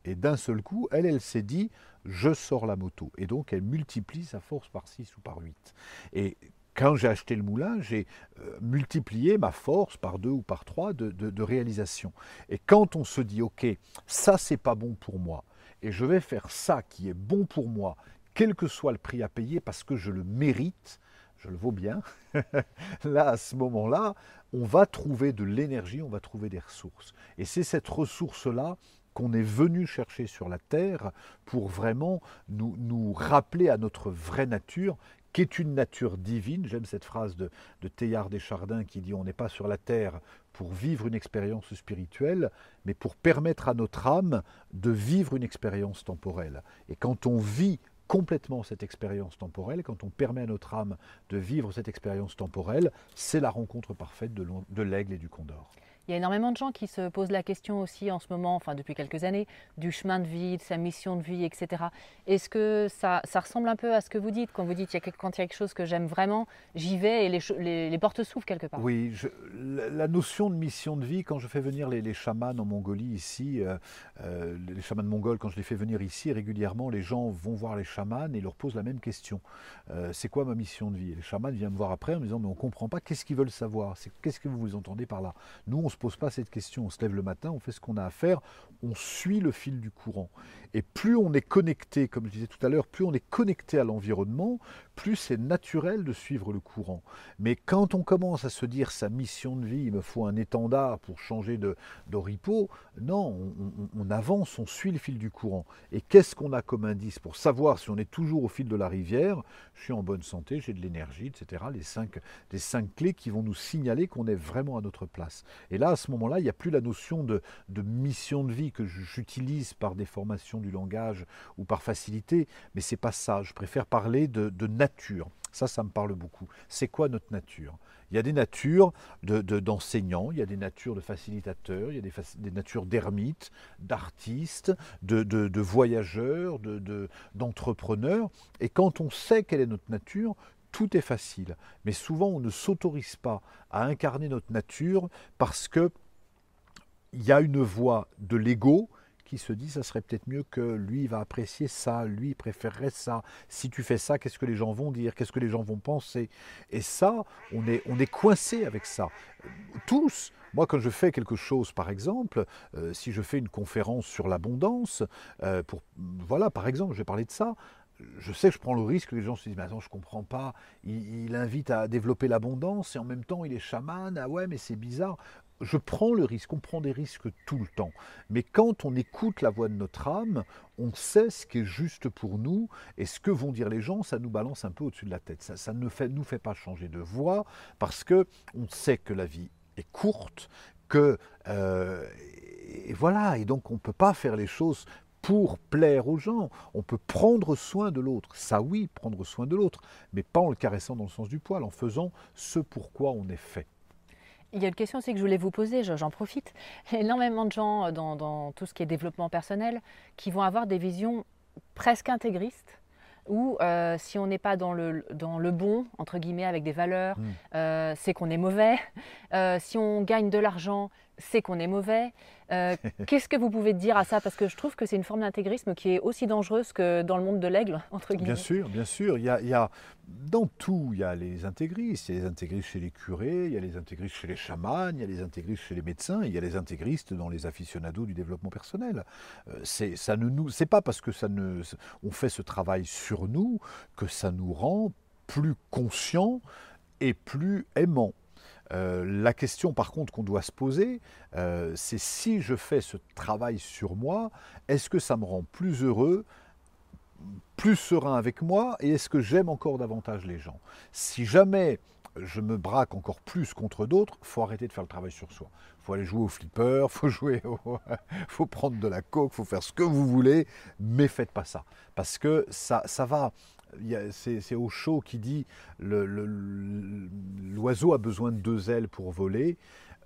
Et d'un seul coup, elle, elle s'est dit, je sors la moto. Et donc, elle multiplie sa force par 6 ou par 8. Et quand j'ai acheté le moulin, j'ai euh, multiplié ma force par 2 ou par 3 de, réalisation. Et quand on se dit, OK, ça, c'est pas bon pour moi, et je vais faire ça qui est bon pour moi, quel que soit le prix à payer, parce que je le mérite, je le vaux bien, là, à ce moment-là, on va trouver de l'énergie, on va trouver des ressources. Et c'est cette ressource-là qu'on est venu chercher sur la Terre pour vraiment nous, rappeler à notre vraie nature, qui est une nature divine. J'aime cette phrase de, de Teilhard Chardins qui dit On n'est pas sur la terre pour vivre une expérience spirituelle, mais pour permettre à notre âme de vivre une expérience temporelle. Et quand on vit complètement cette expérience temporelle, quand on permet à notre âme de vivre cette expérience temporelle, c'est la rencontre parfaite de l'aigle et du condor. Il y a énormément de gens qui se posent la question aussi en ce moment, enfin depuis quelques années, du chemin de vie, de sa mission de vie, etc. Est-ce que ça, ressemble un peu à ce que vous dites quand vous dites il y a, quand il y a quelque chose que j'aime vraiment, j'y vais et les, les, portes s'ouvrent quelque part? Oui, la notion de mission de vie, quand je fais venir les, chamans en Mongolie ici, euh, euh, les chamans mongols, quand je les fais venir ici régulièrement, les gens vont voir les chamans et leur posent la même question. Euh, c'est quoi ma mission de vie? Les chamans viennent me voir après en me disant mais on ne comprend pas, qu'est-ce qu'ils veulent savoir? Qu'est-ce que vous entendez par là? Nous, se pose pas cette question. On se lève le matin, on fait ce qu'on a à faire, on suit le fil du courant. Et plus on est connecté, comme je disais tout à l'heure, plus on est connecté à l'environnement, plus c'est naturel de suivre le courant. Mais quand on commence à se dire sa mission de vie, il me faut un étendard pour changer d'oripeau, non, on, avance, on suit le fil du courant. Et qu'est-ce qu'on a comme indice pour savoir si on est toujours au fil de la rivière? Je suis en bonne santé, j'ai de l'énergie, etc. Les cinq, les cinq clés qui vont nous signaler qu'on est vraiment à notre place. Et là, à ce moment-là, il n'y a plus la notion de, de mission de vie que j'utilise par des formations du langage ou par facilité, mais c'est pas ça. Je préfère parler de, nature. Ça, ça me parle beaucoup. C'est quoi notre nature? Il y a des natures d'enseignants, il y a des natures de facilitateurs, il y a des, natures d'ermites, d'artistes, de, voyageurs, d'entrepreneurs. Et quand on sait quelle est notre nature, tout est facile. Mais souvent, on ne s'autorise pas à incarner notre nature parce que il y a une voix de l'ego qui se dit ça serait peut-être mieux que lui va apprécier ça, lui préférerait ça. Si tu fais ça, qu'est-ce que les gens vont dire, qu'est-ce que les gens vont penser? Et ça, on est, on est coincé avec ça. Tous. Moi, quand je fais quelque chose, par exemple, euh, si je fais une conférence sur l'abondance, euh, pour voilà, par exemple, je vais parler de ça je sais que je prends le risque que les gens se disent, mais attends, je comprends pas, il, il invite à développer l'abondance et en même temps il est chaman, ah ouais, mais c'est bizarre. Je prends le risque, on prend des risques tout le temps. Mais quand on écoute la voix de notre âme, on sait ce qui est juste pour nous et ce que vont dire les gens, ça nous balance un peu au-dessus de la tête. Ça, ne nous fait pas changer de voix parce que on sait que la vie est courte, que euh, et voilà, et donc on ne peut pas faire les choses pour plaire aux gens. On peut prendre soin de l'autre. Ça oui, prendre soin de l'autre, mais pas en le caressant dans le sens du poil, en faisant ce pourquoi on est fait. Il y a une question aussi que je voulais vous poser, j'en profite. Il y a énormément de gens dans, dans, tout ce qui est développement personnel qui vont avoir des visions presque intégristes où euh, si on n'est pas dans le, dans le bon, entre guillemets, avec des valeurs, mm. euh, c'est qu'on est mauvais. Euh, si on gagne de l'argent, c'est qu'on est mauvais. Euh, qu'est-ce que vous pouvez dire à ça? Parce que je trouve que c'est une forme d'intégrisme qui est aussi dangereuse que dans le monde de l'aigle, entre guillemets. Bien sûr, bien sûr. Il y, a, il y a, dans tout, il y a les intégristes. Il y a les intégristes chez les curés, il y a les intégristes chez les chamans, il y a les intégristes chez les médecins, il y a les intégristes dans les aficionados du développement personnel. Euh, c'est, ça ne nous, c'est pas parce que ça ne, on fait ce travail sur nous que ça nous rend plus conscients et plus aimants. Euh, la question par contre qu'on doit se poser, euh, c'est si je fais ce travail sur moi, est-ce que ça me rend plus heureux plus serein avec moi et est-ce que j'aime encore davantage les gens? Si jamais je me braque encore plus contre d'autres, faut arrêter de faire le travail sur soi. faut aller jouer au flipper, faut jouer, faut prendre de la coke, faut faire ce que vous voulez, mais faites pas ça parce que ça, ça va c'est Osho qui dit l'oiseau a besoin de deux ailes pour voler.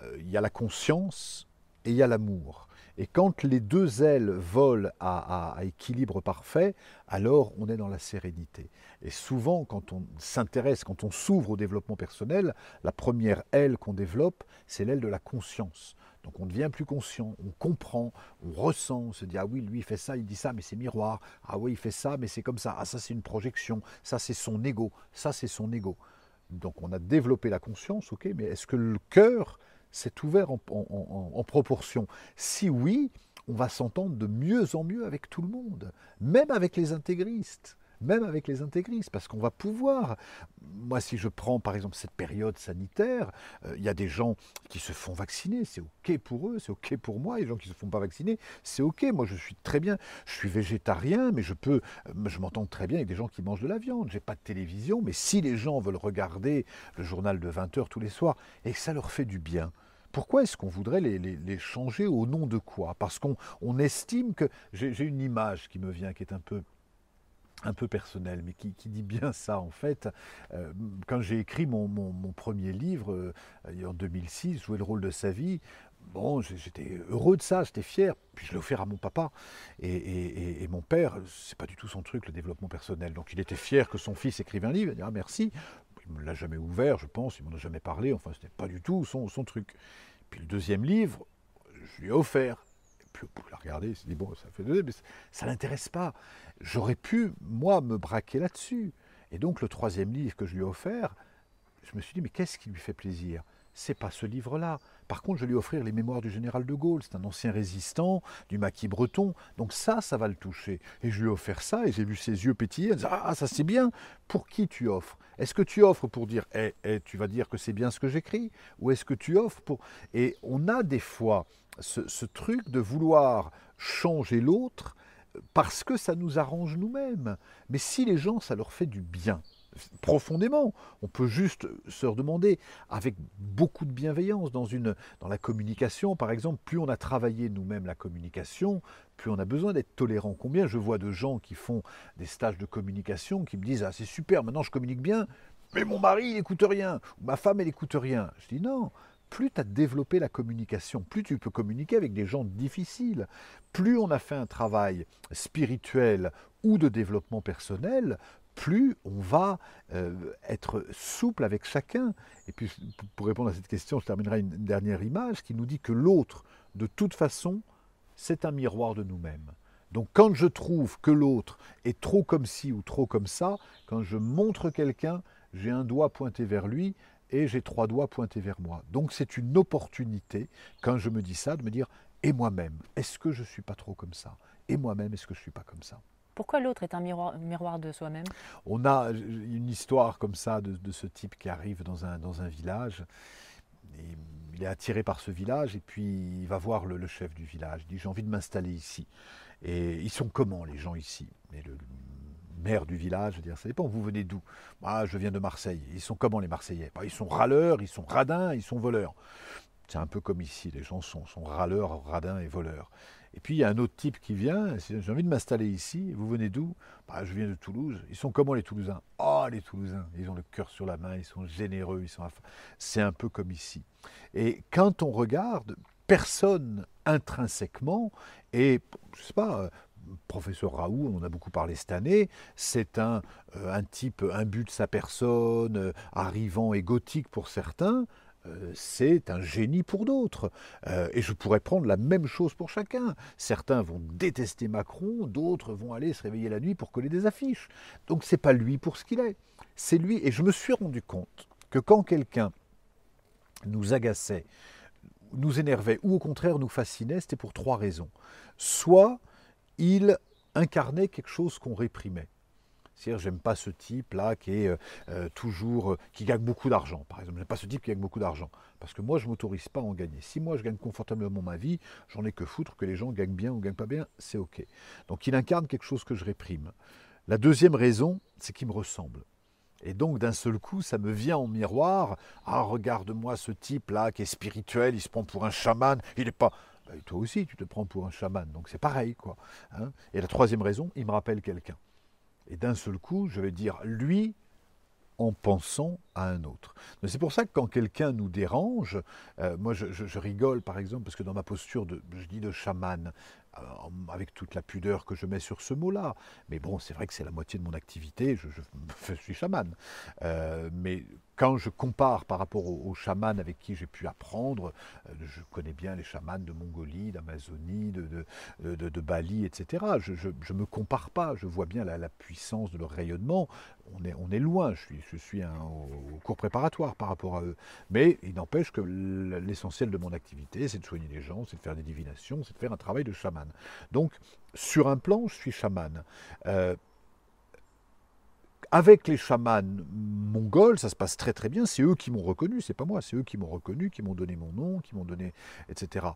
Euh, il y a la conscience et il y a l'amour. Et quand les deux ailes volent à, équilibre parfait, alors on est dans la sérénité. Et souvent, quand on s'intéresse, quand on s'ouvre au développement personnel, la première aile qu'on développe, c'est l'aile de la conscience. Donc on devient plus conscient, on comprend, on ressent, on se dit ah oui, lui il fait ça, il dit ça, mais c'est miroir. Ah oui, il fait ça, mais c'est comme ça. Ah ça c'est une projection. Ça c'est son ego. Ça c'est son ego. Donc on a développé la conscience, ok, mais est-ce que le cœur s'est ouvert en, en proportion? Si oui, on va s'entendre de mieux en mieux avec tout le monde, même avec les intégristes même avec les intégristes, parce qu'on va pouvoir, moi si je prends par exemple cette période sanitaire, euh, il y a des gens qui se font vacciner, c'est ok pour eux, c'est ok pour moi, et les gens qui ne se font pas vacciner, c'est ok, moi je suis très bien, je suis végétarien, mais je peux, euh, je m'entends très bien avec des gens qui mangent de la viande, j'ai pas de télévision, mais si les gens veulent regarder le journal de 20h tous les soirs, et que ça leur fait du bien, pourquoi est-ce qu'on voudrait les, changer au nom de quoi? Parce qu'on on estime que... J'ai une image qui me vient, qui est un peu un peu personnel, mais qui, dit bien ça en fait. Euh, quand j'ai écrit mon, premier livre euh, en 2006, Jouer le rôle de sa vie, bon, j'étais heureux de ça, j'étais fier, puis je l'ai offert à mon papa. Et, mon père, c'est pas du tout son truc, le développement personnel. Donc il était fier que son fils écrive un livre, il dit ah merci. Il ne me l'a jamais ouvert, je pense, il m'en a jamais parlé, enfin c'était pas du tout son, son truc. Puis le deuxième livre, je lui ai offert puis l'a regarder, il s'est dit, bon, ça fait deux, mais ça ne l'intéresse pas. J'aurais pu, moi, me braquer là-dessus. Et donc, le troisième livre que je lui ai offert, je me suis dit, mais qu'est-ce qui lui fait plaisir? C'est pas ce livre-là. Par contre, je vais lui offrir les mémoires du général de Gaulle. C'est un ancien résistant du maquis breton. Donc ça, ça va le toucher. Et je lui ai offert ça et j'ai vu ses yeux pétiller. ah, ça c'est bien. Pour qui tu offres? Est-ce que tu offres pour dire, eh, eh, tu vas dire que c'est bien ce que j'écris? Ou est-ce que tu offres pour... Et on a des fois ce, truc de vouloir changer l'autre parce que ça nous arrange nous-mêmes. Mais si les gens, ça leur fait du bien, profondément. On peut juste se demander, avec beaucoup de bienveillance, dans, une, dans la communication, par exemple, plus on a travaillé nous-mêmes la communication, plus on a besoin d'être tolérant. Combien je vois de gens qui font des stages de communication qui me disent Ah, c'est super, maintenant je communique bien, mais mon mari, il n'écoute rien, ou ma femme, elle n'écoute rien. Je dis Non, plus tu as développé la communication, plus tu peux communiquer avec des gens difficiles, plus on a fait un travail spirituel ou de développement personnel, plus on va euh, être souple avec chacun. Et puis, pour répondre à cette question, je terminerai une dernière image qui nous dit que l'autre, de toute façon, c'est un miroir de nous-mêmes. Donc quand je trouve que l'autre est trop comme ci ou trop comme ça, quand je montre quelqu'un, j'ai un doigt pointé vers lui, et j'ai trois doigts pointés vers moi. Donc c'est une opportunité, quand je me dis ça, de me dire, et moi-même, est-ce que je ne suis pas trop comme ça? Et moi-même, est-ce que je ne suis pas comme ça? Pourquoi l'autre est un miroir, de soi-même? On a une histoire comme ça de, ce type qui arrive dans un, dans un village. Il est attiré par ce village et puis il va voir le, chef du village. Il dit J'ai envie de m'installer ici. Et ils sont comment les gens ici? Le, maire du village, je veux dire, ça dépend, vous venez d'où? Ah, Je viens de Marseille. Ils sont comment les Marseillais? Bah, Ils sont râleurs, ils sont radins, ils sont voleurs. C'est un peu comme ici, les gens sont, sont râleurs, radins et voleurs. Et puis il y a un autre type qui vient, j'ai envie de m'installer ici, vous venez d'où? Bah, Je viens de Toulouse. Ils sont comment les Toulousains? Oh les Toulousains, ils ont le cœur sur la main, ils sont généreux, ils sont... C'est un peu comme ici. Et quand on regarde, personne intrinsèquement, et je sais pas, professeur Raoult, on en a beaucoup parlé cette année, c'est un, euh, un type imbu de sa personne, euh, arrivant et gothique pour certains, c'est un génie pour d'autres. et je pourrais prendre la même chose pour chacun. Certains vont détester Macron, d'autres vont aller se réveiller la nuit pour coller des affiches. Donc c'est pas lui pour ce qu'il est. C'est lui. Et je me suis rendu compte que quand quelqu'un nous agaçait, nous énervait ou au contraire nous fascinait, c'était pour trois raisons. Soit il incarnait quelque chose qu'on réprimait. C'est-à-dire, j'aime pas ce type-là qui est euh, euh, toujours, euh, qui gagne beaucoup d'argent, par exemple. J'aime pas ce type qui gagne beaucoup d'argent. Parce que moi, je m'autorise pas à en gagner. Si moi, je gagne confortablement ma vie, j'en ai que foutre que les gens gagnent bien ou gagnent pas bien, c'est OK. Donc, il incarne quelque chose que je réprime. La deuxième raison, c'est qu'il me ressemble. Et donc, d'un seul coup, ça me vient en miroir. Ah, regarde-moi ce type-là qui est spirituel, il se prend pour un chaman. Il n'est pas. Toi aussi, tu te prends pour un chaman. Donc c'est pareil, quoi. Hein. et la troisième raison, il me rappelle quelqu'un. Et d'un seul coup, je vais dire lui en pensant à un autre. C'est pour ça que quand quelqu'un nous dérange, euh, moi je, rigole par exemple, parce que dans ma posture je dis de chaman, euh, avec toute la pudeur que je mets sur ce mot-là. Mais bon, c'est vrai que c'est la moitié de mon activité, je, je, suis chaman. Euh, mais quand je compare par rapport aux, chamans avec qui j'ai pu apprendre, euh, je connais bien les chamans de Mongolie, d'Amazonie, de, de, Bali, etc. Je ne me compare pas, je vois bien la, puissance de leur rayonnement. On est, loin, je suis, au cours préparatoire par rapport à eux. Mais il n'empêche que l'essentiel de mon activité, c'est de soigner les gens, c'est de faire des divinations, c'est de faire un travail de chaman. Donc, sur un plan, je suis chaman. Euh, avec les chamans mongols, ça se passe très très bien. C'est eux qui m'ont reconnu, c'est pas moi. C'est eux qui m'ont reconnu, qui m'ont donné mon nom, qui m'ont donné, etc.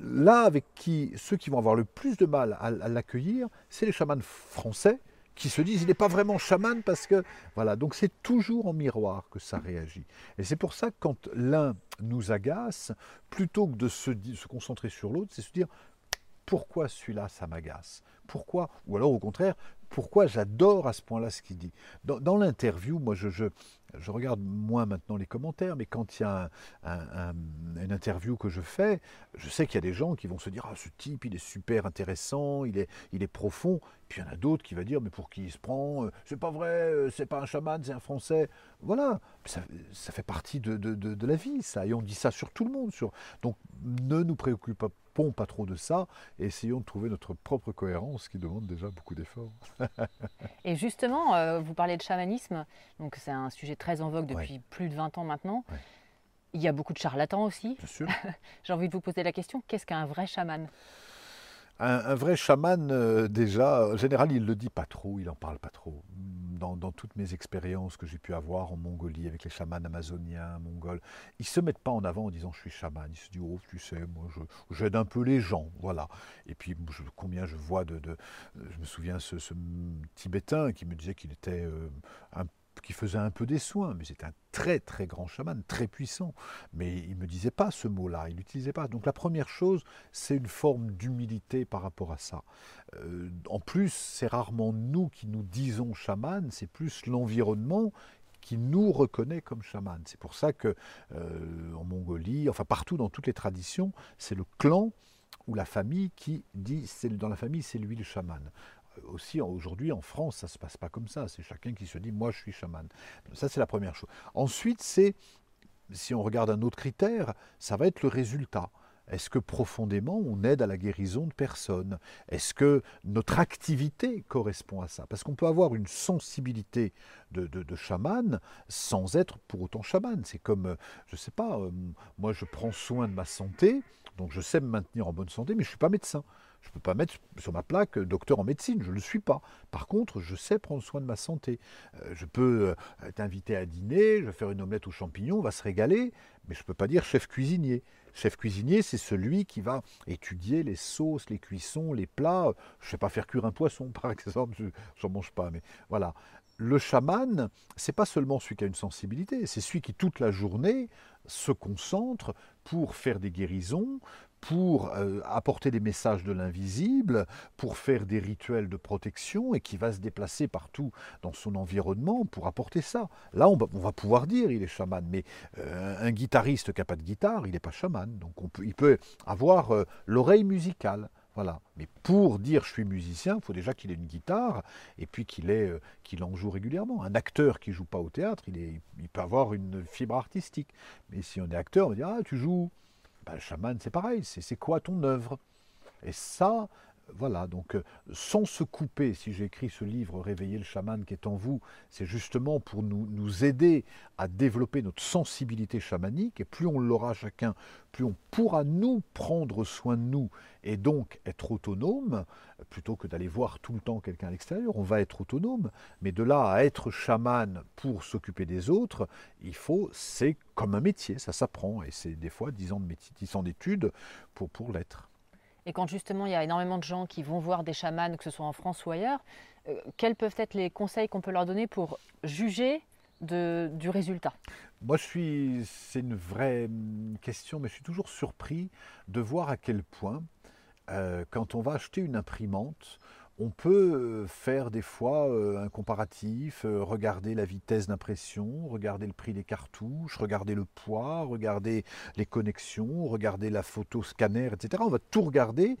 Là, avec qui ceux qui vont avoir le plus de mal à, l'accueillir, c'est les chamans français qui se disent il n'est pas vraiment chaman parce que voilà. Donc c'est toujours en miroir que ça réagit. Et c'est pour ça que quand l'un nous agace, plutôt que de se, se concentrer sur l'autre, c'est se dire pourquoi celui-là, ça m'agace? Pourquoi? Ou alors au contraire, pourquoi j'adore à ce point-là ce qu'il dit. Dans, l'interview, moi je, je, regarde moins maintenant les commentaires, mais quand il y a une interview que je fais, je sais qu'il y a des gens qui vont se dire Ah, ce type, il est super intéressant, il est, il est profond. Puis il y en a d'autres qui vont dire Mais pour qui il se prend euh, C'est pas vrai, euh, c'est pas un chaman, c'est un français. Voilà, ça, fait partie de, de, la vie, ça. Et on dit ça sur tout le monde. Sur... Donc ne nous préoccupons pas trop de ça et essayons de trouver notre propre cohérence qui demande déjà beaucoup d'efforts. et justement, euh, vous parlez de chamanisme, donc c'est un sujet très en vogue depuis plus de 20 ans maintenant. Il y a beaucoup de charlatans aussi. Bien sûr. J'ai envie de vous poser la question, qu'est-ce qu'un vrai chaman? Un, vrai chaman, euh, déjà, en général, il ne le dit pas trop, il n'en parle pas trop. Dans, toutes mes expériences que j'ai pu avoir en Mongolie avec les chamans amazoniens, mongols, ils ne se mettent pas en avant en disant je suis chaman. Ils se disent, oh, tu sais, moi, j'aide un peu les gens, voilà. Et puis, combien je vois de, Je me souviens ce, ce Tibétain qui me disait qu'il était euh, un qui faisait un peu des soins, mais c'est un très très grand chaman, très puissant. Mais il ne me disait pas ce mot-là, il n'utilisait pas. Donc la première chose, c'est une forme d'humilité par rapport à ça. Euh, en plus, c'est rarement nous qui nous disons chaman, c'est plus l'environnement qui nous reconnaît comme chaman. C'est pour ça que euh, en Mongolie, enfin partout dans toutes les traditions, c'est le clan ou la famille qui dit, dans la famille, c'est lui le chaman aussi aujourd'hui en France, ça ne se passe pas comme ça. C'est chacun qui se dit moi je suis chaman. Ça c'est la première chose. Ensuite, c'est si on regarde un autre critère, ça va être le résultat. Est-ce que profondément on aide à la guérison de personnes? Est-ce que notre activité correspond à ça? Parce qu'on peut avoir une sensibilité de, de, chaman sans être pour autant chaman. C'est comme, je ne sais pas, euh, moi je prends soin de ma santé, donc je sais me maintenir en bonne santé, mais je ne suis pas médecin. Je ne peux pas mettre sur ma plaque euh, docteur en médecine, je ne le suis pas. Par contre, je sais prendre soin de ma santé. Euh, je peux euh, t'inviter à dîner, je vais faire une omelette aux champignons, on va se régaler, mais je ne peux pas dire chef cuisinier. Chef cuisinier, c'est celui qui va étudier les sauces, les cuissons, les plats. Je ne sais pas faire cuire un poisson, par exemple, je n'en mange pas, mais voilà. Le chaman, c'est pas seulement celui qui a une sensibilité, c'est celui qui toute la journée se concentre pour faire des guérisons, pour euh, apporter des messages de l'invisible, pour faire des rituels de protection et qui va se déplacer partout dans son environnement pour apporter ça. Là, on, va pouvoir dire il est chaman, mais euh, un guitariste qui n'a pas de guitare, il n'est pas chaman. Donc il peut avoir euh, l'oreille musicale. Voilà. Mais pour dire je suis musicien, il faut déjà qu'il ait une guitare et puis qu'il en joue régulièrement. Un acteur qui joue pas au théâtre, il, il peut avoir une fibre artistique. Mais si on est acteur, on va dire ah tu joues ben, le chaman, c'est pareil, c'est quoi ton œuvre? Et ça, voilà, donc euh, sans se couper, si j'ai écrit ce livre Réveiller le chaman qui est en vous, c'est justement pour nous, nous, aider à développer notre sensibilité chamanique, et plus on l'aura chacun, plus on pourra nous prendre soin de nous, et donc être autonome, plutôt que d'aller voir tout le temps quelqu'un à l'extérieur, on va être autonome, mais de là à être chaman pour s'occuper des autres, il faut, c'est comme un métier, ça s'apprend, et c'est des fois 10 ans d'études pour l'être. Et quand justement il y a énormément de gens qui vont voir des chamans, que ce soit en France ou ailleurs, euh, quels peuvent être les conseils qu'on peut leur donner pour juger du résultat? Moi, je suis, c'est une vraie question, mais je suis toujours surpris de voir à quel point, euh, quand on va acheter une imprimante, on peut euh, faire des fois euh, un comparatif, euh, regarder la vitesse d'impression, regarder le prix des cartouches, regarder le poids, regarder les connexions, regarder la photo scanner, etc. On va tout regarder.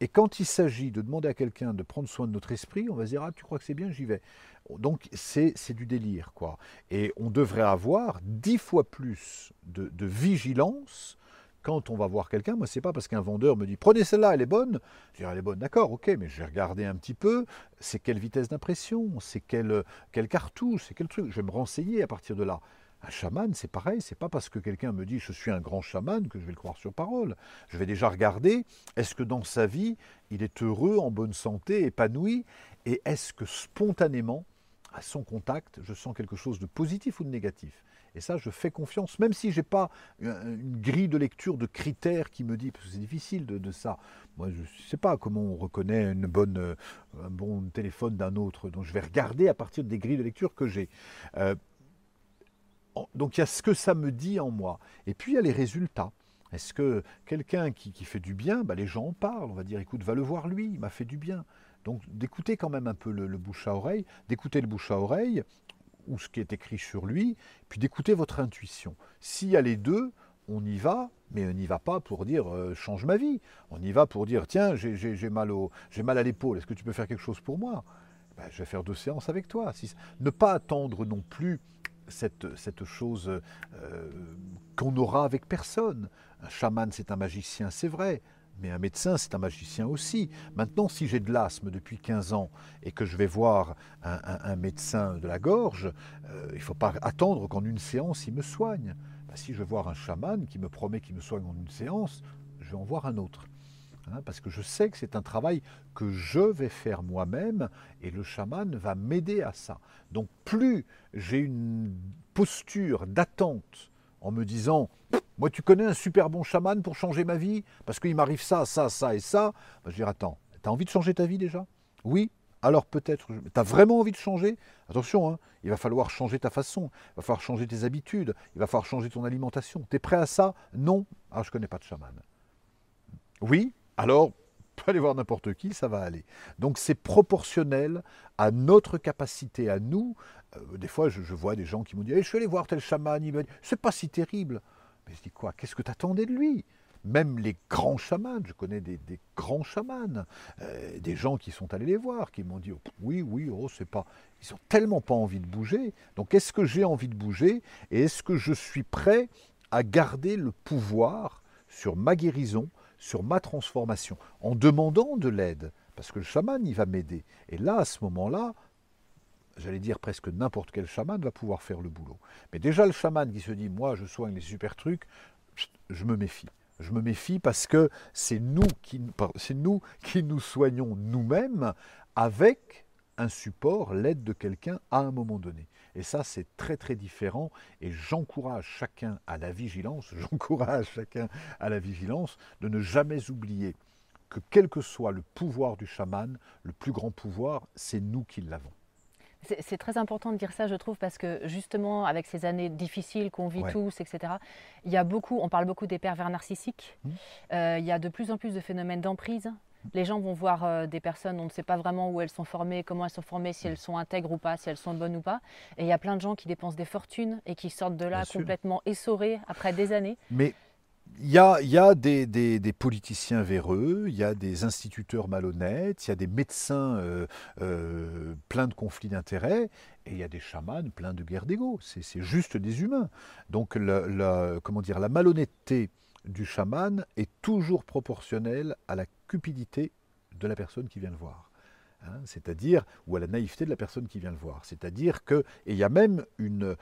Et quand il s'agit de demander à quelqu'un de prendre soin de notre esprit, on va se dire Ah, tu crois que c'est bien, j'y vais. Donc c'est du délire, quoi. Et on devrait avoir dix fois plus de, de vigilance quand on va voir quelqu'un, moi, c'est pas parce qu'un vendeur me dit prenez celle-là, elle est bonne. Je dirais elle est bonne, d'accord, ok, mais je vais regarder un petit peu, c'est quelle vitesse d'impression, c'est quelle, quelle cartouche, c'est quel truc. Je vais me renseigner à partir de là. Un chaman, c'est pareil, c'est pas parce que quelqu'un me dit je suis un grand chaman que je vais le croire sur parole. Je vais déjà regarder est-ce que dans sa vie, il est heureux, en bonne santé, épanoui, et est-ce que spontanément, à son contact, je sens quelque chose de positif ou de négatif? Et ça, je fais confiance, même si je n'ai pas une grille de lecture de critères qui me dit, parce que c'est difficile de, ça. Moi, je ne sais pas comment on reconnaît euh, un bon téléphone d'un autre. Donc, je vais regarder à partir des grilles de lecture que j'ai. Euh, donc, il y a ce que ça me dit en moi. Et puis, il y a les résultats. Est-ce que quelqu'un qui, fait du bien, bah, les gens en parlent, on va dire, écoute, va le voir lui, il m'a fait du bien. Donc d'écouter quand même un peu le, bouche à oreille, d'écouter le bouche à oreille, ou ce qui est écrit sur lui, puis d'écouter votre intuition. S'il y a les deux, on y va, mais on n'y va pas pour dire euh, change ma vie. On y va pour dire tiens, j'ai mal, mal à l'épaule, est-ce que tu peux faire quelque chose pour moi? Ben, Je vais faire deux séances avec toi. ne pas attendre non plus cette, cette chose euh, qu'on aura avec personne. Un chaman, c'est un magicien, c'est vrai. Mais un médecin, c'est un magicien aussi. Maintenant, si j'ai de l'asthme depuis 15 ans et que je vais voir un, médecin de la gorge, euh, il ne faut pas attendre qu'en une séance, il me soigne. Ben, si je vais voir un chaman qui me promet qu'il me soigne en une séance, je vais en voir un autre. Hein, parce que je sais que c'est un travail que je vais faire moi-même et le chaman va m'aider à ça. Donc plus j'ai une posture d'attente en me disant moi, tu connais un super bon chaman pour changer ma vie Parce qu'il m'arrive ça, ça, ça et ça. je vais dire, attends, tu as envie de changer ta vie déjà? Oui alors peut-être, tu as vraiment envie de changer? Attention, hein, il va falloir changer ta façon, il va falloir changer tes habitudes, il va falloir changer ton alimentation. Tu es prêt à ça? Non Ah, je ne connais pas de chaman. Oui Alors, peut aller voir n'importe qui, ça va aller. Donc c'est proportionnel à notre capacité, à nous. Euh, des fois, je, vois des gens qui me disent eh, Je suis allé voir tel chaman, il m'a dit C'est pas si terrible. Mais je dis quoi Qu'est-ce que tu attendais de lui? Même les grands chamans, je connais des, grands chamans, euh, des gens qui sont allés les voir, qui m'ont dit oh, oui, oui, oh, c'est pas. Ils ont tellement pas envie de bouger. Donc est-ce que j'ai envie de bouger et est-ce que je suis prêt à garder le pouvoir sur ma guérison, sur ma transformation, en demandant de l'aide? Parce que le chaman, il va m'aider. Et là, à ce moment-là, j'allais dire presque n'importe quel chaman va pouvoir faire le boulot. Mais déjà le chaman qui se dit moi je soigne les super trucs, je me méfie. Je me méfie parce que c'est nous qui, c'est nous qui nous soignons nous-mêmes avec un support, l'aide de quelqu'un à un moment donné. Et ça, c'est très très différent. Et j'encourage chacun à la vigilance, j'encourage chacun à la vigilance de ne jamais oublier que quel que soit le pouvoir du chaman, le plus grand pouvoir, c'est nous qui l'avons. C'est très important de dire ça, je trouve, parce que justement, avec ces années difficiles qu'on vit tous, etc., il y a beaucoup, on parle beaucoup des pervers narcissiques. Mmh. Euh, il y a de plus en plus de phénomènes d'emprise. Les gens vont voir euh, des personnes, on ne sait pas vraiment où elles sont formées, comment elles sont formées, si elles sont intègres ou pas, si elles sont bonnes ou pas. Et il y a plein de gens qui dépensent des fortunes et qui sortent de là complètement essorés après des années. Mais il y a, des, politiciens véreux, il y a des instituteurs malhonnêtes, il y a des médecins euh, euh, pleins de conflits d'intérêts, et il y a des chamans pleins de guerres d'ego. C'est juste des humains. Donc, comment dire, la malhonnêteté du chaman est toujours proportionnelle à la cupidité de la personne qui vient le voir. Hein, c'est-à-dire, ou à la naïveté de la personne qui vient le voir. C'est-à-dire que, et il y a même une,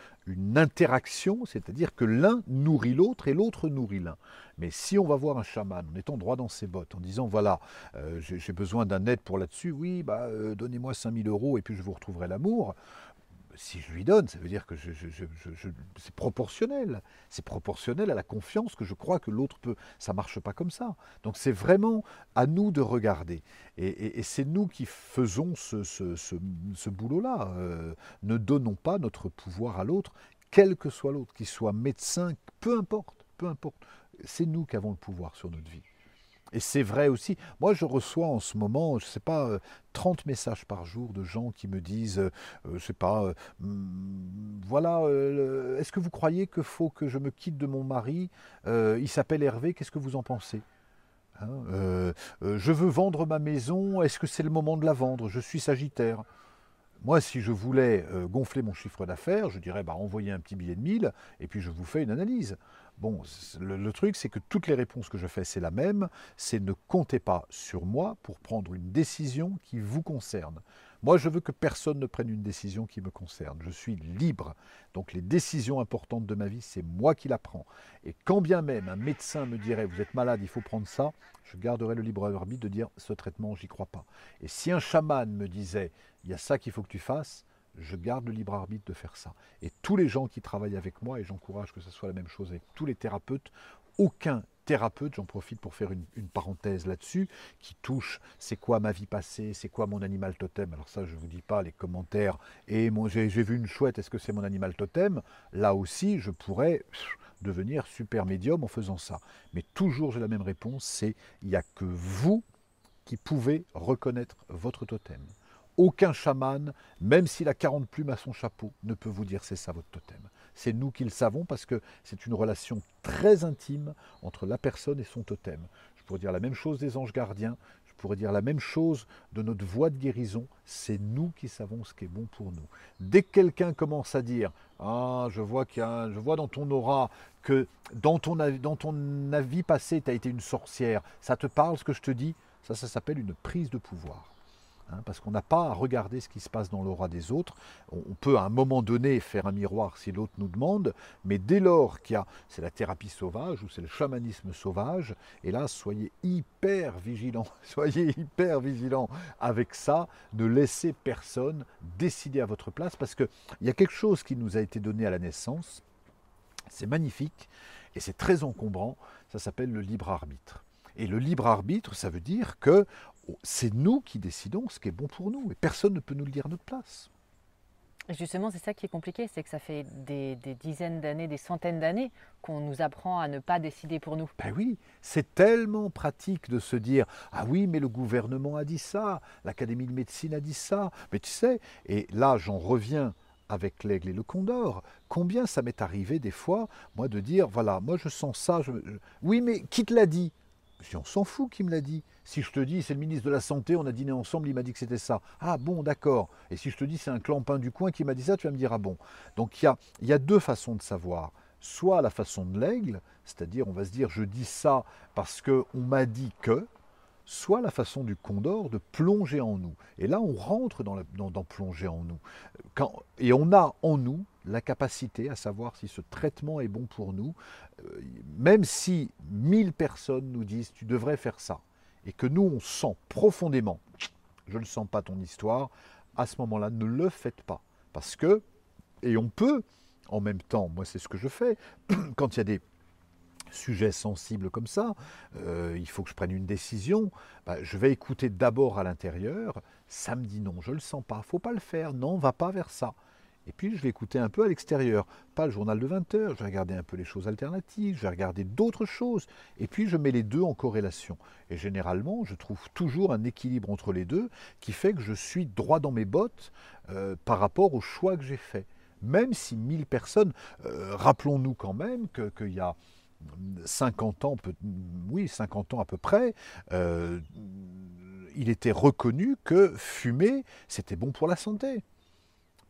interaction, c'est-à-dire que l'un nourrit l'autre et l'autre nourrit l'un. Mais si on va voir un chaman en étant droit dans ses bottes, en disant voilà, euh, j'ai besoin d'un aide pour là-dessus, oui, bah, euh, donnez-moi 5000 euros et puis je vous retrouverai l'amour, si je lui donne, ça veut dire que c'est proportionnel. C'est proportionnel à la confiance que je crois que l'autre peut. Ça ne marche pas comme ça. Donc c'est vraiment à nous de regarder. Et, c'est nous qui faisons ce, boulot-là. Euh, ne donnons pas notre pouvoir à l'autre, quel que soit l'autre, qu'il soit médecin, peu importe, peu importe. C'est nous qui avons le pouvoir sur notre vie. Et c'est vrai aussi. Moi, je reçois en ce moment, je ne sais pas, 30 euh, messages par jour de gens qui me disent, euh, euh, je ne sais pas, hmm, voilà, est-ce que vous croyez qu'il faut que je me quitte de mon mari Il s'appelle Hervé, qu'est-ce que vous en pensez? Hein, Je veux vendre ma maison, est-ce que c'est le moment de la vendre? Je suis sagittaire. Moi, si je voulais gonfler mon chiffre d'affaires, je dirais bah, envoyez un petit billet de 1000 et puis je vous fais une analyse. Bon, le, truc, c'est que toutes les réponses que je fais, c'est la même. C'est ne comptez pas sur moi pour prendre une décision qui vous concerne. Moi, je veux que personne ne prenne une décision qui me concerne. Je suis libre. Donc les décisions importantes de ma vie, c'est moi qui la prends. Et quand bien même un médecin me dirait, vous êtes malade, il faut prendre ça, je garderai le libre arbitre de dire, ce traitement, j'y crois pas. Et si un chaman me disait, il y a ça qu'il faut que tu fasses, je garde le libre arbitre de faire ça. Et tous les gens qui travaillent avec moi, et j'encourage que ce soit la même chose avec tous les thérapeutes, aucun thérapeute, j'en profite pour faire une, parenthèse là-dessus, qui touche c'est quoi ma vie passée, c'est quoi mon animal totem? Alors ça, je ne vous dis pas les commentaires, et j'ai vu une chouette, est-ce que c'est mon animal totem? Là aussi, je pourrais devenir super médium en faisant ça. Mais toujours j'ai la même réponse, c'est il n'y a que vous qui pouvez reconnaître votre totem. Aucun chaman, même s'il a 40 plumes à son chapeau, ne peut vous dire c'est ça votre totem. C'est nous qui le savons parce que c'est une relation très intime entre la personne et son totem. Je pourrais dire la même chose des anges gardiens, je pourrais dire la même chose de notre voie de guérison. C'est nous qui savons ce qui est bon pour nous. Dès que quelqu'un commence à dire Ah, je vois, dans ton aura que dans ton, dans ton avis passé, tu as été une sorcière, ça te parle ce que je te dis? Ça, ça s'appelle une prise de pouvoir. Hein, parce qu'on n'a pas à regarder ce qui se passe dans l'aura des autres. On, peut à un moment donné faire un miroir si l'autre nous demande, mais dès lors qu'il y a, c'est la thérapie sauvage ou c'est le chamanisme sauvage, et là, soyez hyper vigilants, soyez hyper vigilants avec ça, ne laissez personne décider à votre place, parce qu'il y a quelque chose qui nous a été donné à la naissance, c'est magnifique, et c'est très encombrant, ça s'appelle le libre arbitre. Et le libre arbitre, ça veut dire que c'est nous qui décidons ce qui est bon pour nous, et personne ne peut nous le dire à notre place. Justement, c'est ça qui est compliqué, c'est que ça fait des, dizaines d'années, des centaines d'années qu'on nous apprend à ne pas décider pour nous. Ben oui, c'est tellement pratique de se dire Ah oui, mais le gouvernement a dit ça, l'Académie de médecine a dit ça. Mais tu sais, et là j'en reviens avec l'aigle et le condor. Combien ça m'est arrivé des fois, moi, de dire Voilà, moi je sens ça. Oui, mais qui te l'a dit? Je on s'en fout qui me l'a dit. Si je te dis, c'est le ministre de la Santé, on a dîné ensemble, il m'a dit que c'était ça. Ah bon, d'accord. Et si je te dis, c'est un clampin du coin qui m'a dit ça, tu vas me dire, ah bon. Donc il y a, y a deux façons de savoir. Soit la façon de l'aigle, c'est-à-dire on va se dire, je dis ça parce qu'on m'a dit que, soit la façon du condor de plonger en nous. Et là, on rentre dans, dans, plonger en nous. Quand, et on a en nous la capacité à savoir si ce traitement est bon pour nous, euh, même si mille personnes nous disent tu devrais faire ça, et que nous on sent profondément, je ne sens pas ton histoire, à ce moment-là, ne le faites pas. Parce que, et on peut, en même temps, moi c'est ce que je fais, quand il y a des sujets sensibles comme ça, euh, il faut que je prenne une décision, bah, je vais écouter d'abord à l'intérieur, ça me dit non, je ne le sens pas, faut pas le faire, non, va pas vers ça. Et puis je vais écouter un peu à l'extérieur, pas le journal de 20 heures, je vais regarder un peu les choses alternatives, je vais regarder d'autres choses, et puis je mets les deux en corrélation. Et généralement, je trouve toujours un équilibre entre les deux qui fait que je suis droit dans mes bottes euh, par rapport au choix que j'ai fait. Même si 1000 personnes, euh, rappelons-nous quand même qu'il y a 50 ans, oui, 50 ans à peu près, euh, il était reconnu que fumer, c'était bon pour la santé.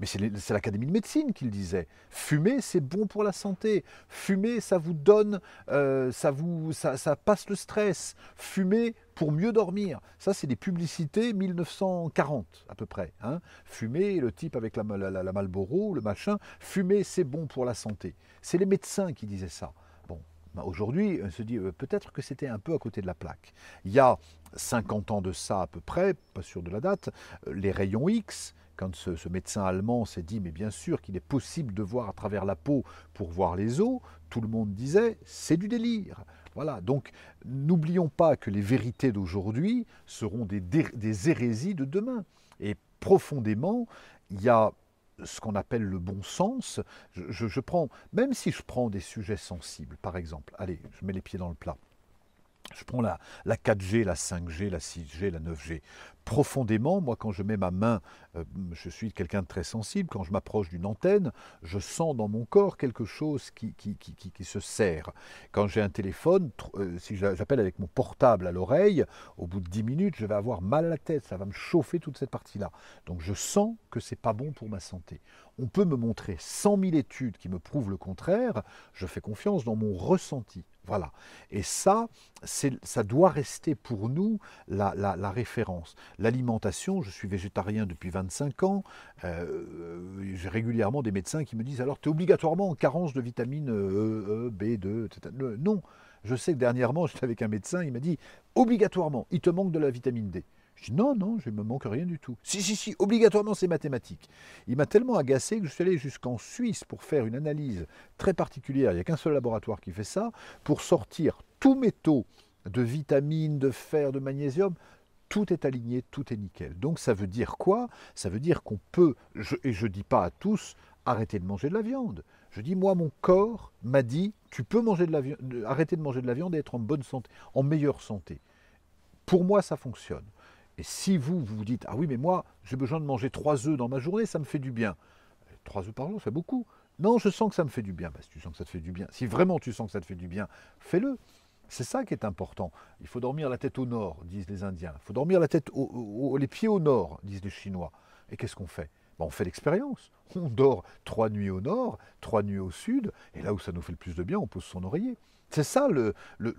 Mais c'est l'Académie de médecine qui le disait. Fumer, c'est bon pour la santé. Fumer, ça vous donne, euh, ça, vous, ça, passe le stress. Fumer pour mieux dormir. Ça, c'est des publicités 1940 à peu près. Hein. Fumer, le type avec la, la, Malboro, le machin. Fumer, c'est bon pour la santé. C'est les médecins qui disaient ça. Ben, aujourd'hui, on se dit euh, peut-être que c'était un peu à côté de la plaque. Il y a 50 ans de ça à peu près, pas sûr de la date, euh, les rayons X, quand ce, médecin allemand s'est dit, mais bien sûr qu'il est possible de voir à travers la peau pour voir les os, tout le monde disait, c'est du délire. Voilà, donc n'oublions pas que les vérités d'aujourd'hui seront des, hérésies de demain. Et profondément, il y a ce qu'on appelle le bon sens. Je, prends, même si je prends des sujets sensibles, par exemple, allez, je mets les pieds dans le plat. Je prends la, la 4G, la 5G, la 6G, la 9G profondément, moi quand je mets ma main, euh, je suis quelqu'un de très sensible, quand je m'approche d'une antenne, je sens dans mon corps quelque chose qui, qui, qui, qui se serre. Quand j'ai un téléphone, euh, si j'appelle avec mon portable à l'oreille, au bout de 10 minutes, je vais avoir mal à la tête, ça va me chauffer toute cette partie-là. Donc je sens que c'est pas bon pour ma santé. On peut me montrer 100 000 études qui me prouvent le contraire, je fais confiance dans mon ressenti. Voilà. Et ça, ça doit rester pour nous la, la, référence. L'alimentation, je suis végétarien depuis 25 ans, euh, j'ai régulièrement des médecins qui me disent alors tu es obligatoirement en carence de vitamine E, e B2, etc. Non, je sais que dernièrement j'étais avec un médecin, il m'a dit obligatoirement, il te manque de la vitamine D. Je dis non, non, je ne me manque rien du tout. Si, si, si, obligatoirement c'est mathématique. Il m'a tellement agacé que je suis allé jusqu'en Suisse pour faire une analyse très particulière. Il n'y a qu'un seul laboratoire qui fait ça, pour sortir tous mes taux de vitamines, de fer, de magnésium. Tout est aligné, tout est nickel. Donc ça veut dire quoi? Ça veut dire qu'on peut, et je ne dis pas à tous, arrêter de manger de la viande. Je dis, moi, mon corps m'a dit, tu peux arrêter de manger de la viande et être en bonne santé, en meilleure santé. Pour moi, ça fonctionne. Et si vous, vous dites, ah oui, mais moi, j'ai besoin de manger trois œufs dans ma journée, ça me fait du bien. Trois œufs par jour, c'est beaucoup. Non, je sens que ça me fait du bien. Bah, si tu sens que ça te fait du bien, si vraiment tu sens que ça te fait du bien, fais-le. C'est ça qui est important. Il faut dormir la tête au nord, disent les Indiens. Il faut dormir la tête les pieds au nord, disent les Chinois. Et qu'est-ce qu'on fait? Bah, On fait l'expérience. On dort trois nuits au nord, trois nuits au sud, et là où ça nous fait le plus de bien, on pose son oreiller. C'est ça le,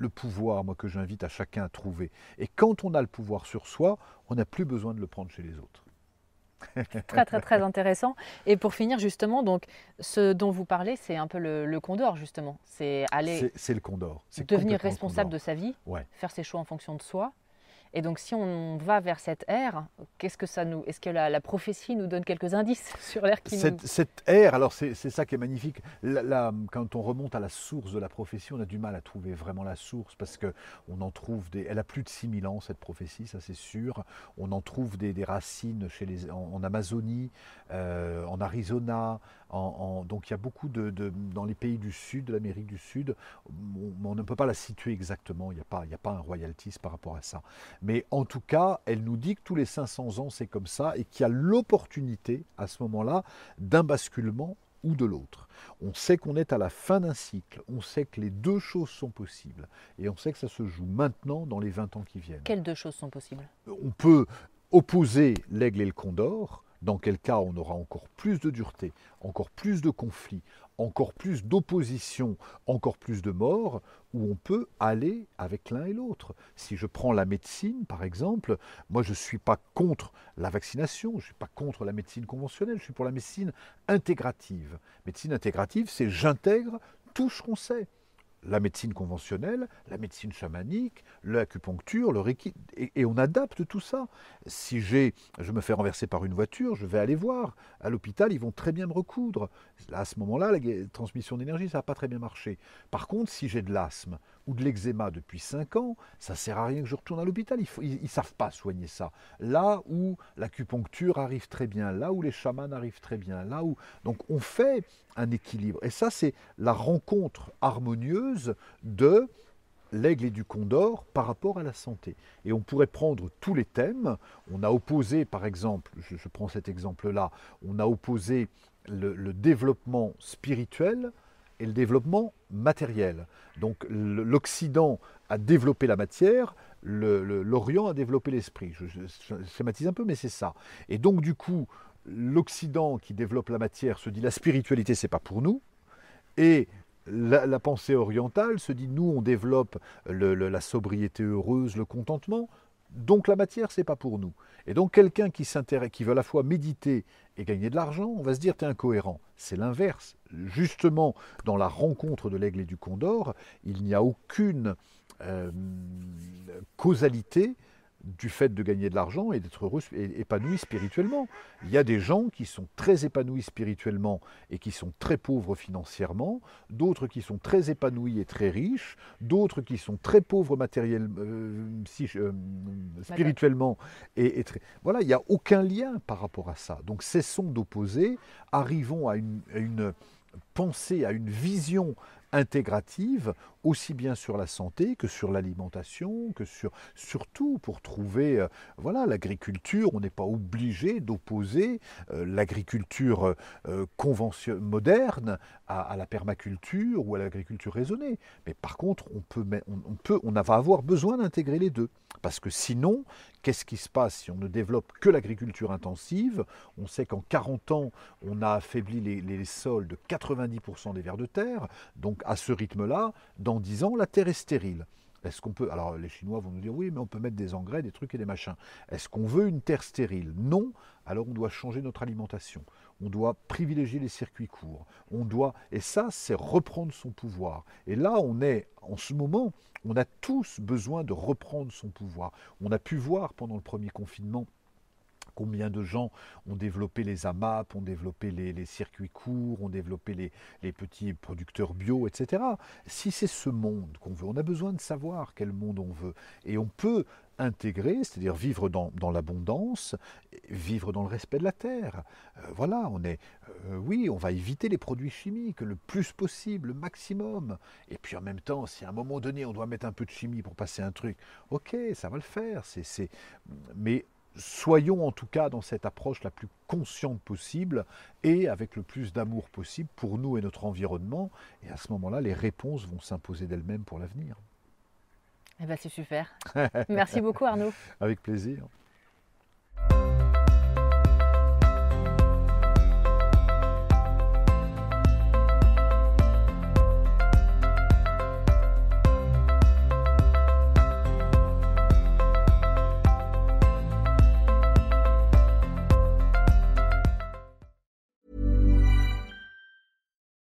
pouvoir, moi, que j'invite à chacun à trouver. Et quand on a le pouvoir sur soi, on n'a plus besoin de le prendre chez les autres. très très très intéressant. Et pour finir justement, donc ce dont vous parlez, c'est un peu le, condor justement. C'est aller. C'est le condor. Devenir responsable de sa vie, faire ses choix en fonction de soi. Et donc, si on va vers cette ère, qu'est-ce que ça nous, est-ce que la, prophétie nous donne quelques indices sur l'ère qui cette, nous... Cette ère, alors c'est ça qui est magnifique. quand on remonte à la source de la prophétie, on a du mal à trouver vraiment la source parce que on en trouve des. Elle a plus de 6000 ans cette prophétie, ça c'est sûr. On en trouve des, racines chez les, en, Amazonie, euh, en Arizona. En, donc il y a beaucoup de, dans les pays du sud, de l'Amérique du Sud, on, on, ne peut pas la situer exactement. Il n'y a pas, il n'y a pas un royalties par rapport à ça. Mais en tout cas, elle nous dit que tous les 500 ans, c'est comme ça et qu'il y a l'opportunité à ce moment-là d'un basculement ou de l'autre. On sait qu'on est à la fin d'un cycle, on sait que les deux choses sont possibles et on sait que ça se joue maintenant dans les 20 ans qui viennent. Quelles deux choses sont possibles? On peut opposer l'aigle et le condor, dans quel cas on aura encore plus de dureté, encore plus de conflits, encore plus d'opposition, encore plus de morts, où on peut aller avec l'un et l'autre. Si je prends la médecine, par exemple, moi je ne suis pas contre la vaccination, je ne suis pas contre la médecine conventionnelle, je suis pour la médecine intégrative. Médecine intégrative, c'est j'intègre tout ce qu'on sait la médecine conventionnelle, la médecine chamanique, l'acupuncture, le reiki, et, on adapte tout ça. Si j'ai, je me fais renverser par une voiture, je vais aller voir. À l'hôpital, ils vont très bien me recoudre. à ce moment-là, la transmission d'énergie, ça n'a pas très bien marché. Par contre, si j'ai de l'asthme ou de l'eczéma depuis 5 ans, ça sert à rien que je retourne à l'hôpital. Ils ne savent pas soigner ça. Là où l'acupuncture arrive très bien, là où les chamans arrivent très bien, là où. Donc on fait un équilibre. Et ça, c'est la rencontre harmonieuse de l'aigle et du condor par rapport à la santé. Et on pourrait prendre tous les thèmes. On a opposé, par exemple, je, prends cet exemple-là, on a opposé le, développement spirituel et le développement matériel. Donc l'Occident a développé la matière, l'Orient a développé l'esprit. Je, schématise un peu, mais c'est ça. Et donc du coup, l'Occident qui développe la matière se dit la spiritualité c'est pas pour nous, et la, pensée orientale se dit nous on développe la sobriété heureuse, le contentement, donc la matière c'est pas pour nous. Et donc quelqu'un qui s'intéresse, qui veut à la fois méditer et gagner de l'argent, on va se dire tu es incohérent. C'est l'inverse. Justement, dans la rencontre de l'aigle et du condor, il n'y a aucune euh, causalité du fait de gagner de l'argent et d'être heureux et épanoui spirituellement. Il y a des gens qui sont très épanouis spirituellement et qui sont très pauvres financièrement, d'autres qui sont très épanouis et très riches, d'autres qui sont très pauvres matériellement, euh, euh, spirituellement et, très... Voilà, il n'y a aucun lien par rapport à ça. Donc cessons d'opposer, arrivons à une pensée, à une vision intégrative, aussi bien sur la santé que sur l'alimentation, que sur surtout pour trouver euh, voilà l'agriculture. On n'est pas obligé d'opposer euh, l'agriculture euh, moderne à, la permaculture ou à l'agriculture raisonnée. Mais par contre, on peut, on, peut, on va avoir besoin d'intégrer les deux, parce que sinon, qu'est-ce qui se passe si on ne développe que l'agriculture intensive? On sait qu'en 40 ans, on a affaibli les, les sols de 90% des vers de terre. Donc à ce rythme-là, dans 10 ans, la terre est stérile. Est-ce qu'on peut. Alors les Chinois vont nous dire oui, mais on peut mettre des engrais, des trucs et des machins. Est-ce qu'on veut une terre stérile? Non. Alors on doit changer notre alimentation. On doit privilégier les circuits courts. On doit. Et ça, c'est reprendre son pouvoir. Et là, on est, en ce moment, on a tous besoin de reprendre son pouvoir. On a pu voir pendant le premier confinement Combien de gens ont développé les AMAP, ont développé les, circuits courts, ont développé les, petits producteurs bio, etc. Si c'est ce monde qu'on veut, on a besoin de savoir quel monde on veut. Et on peut intégrer, c'est-à-dire vivre dans, l'abondance, vivre dans le respect de la terre. Euh, voilà, on est, euh, oui, on va éviter les produits chimiques le plus possible, le maximum. Et puis en même temps, si à un moment donné on doit mettre un peu de chimie pour passer un truc, ok, ça va le faire. Mais soyons en tout cas dans cette approche la plus consciente possible et avec le plus d'amour possible pour nous et notre environnement. Et à ce moment-là, les réponses vont s'imposer d'elles-mêmes pour l'avenir. Eh ben, c'est super. Merci beaucoup Arnaud. Avec plaisir.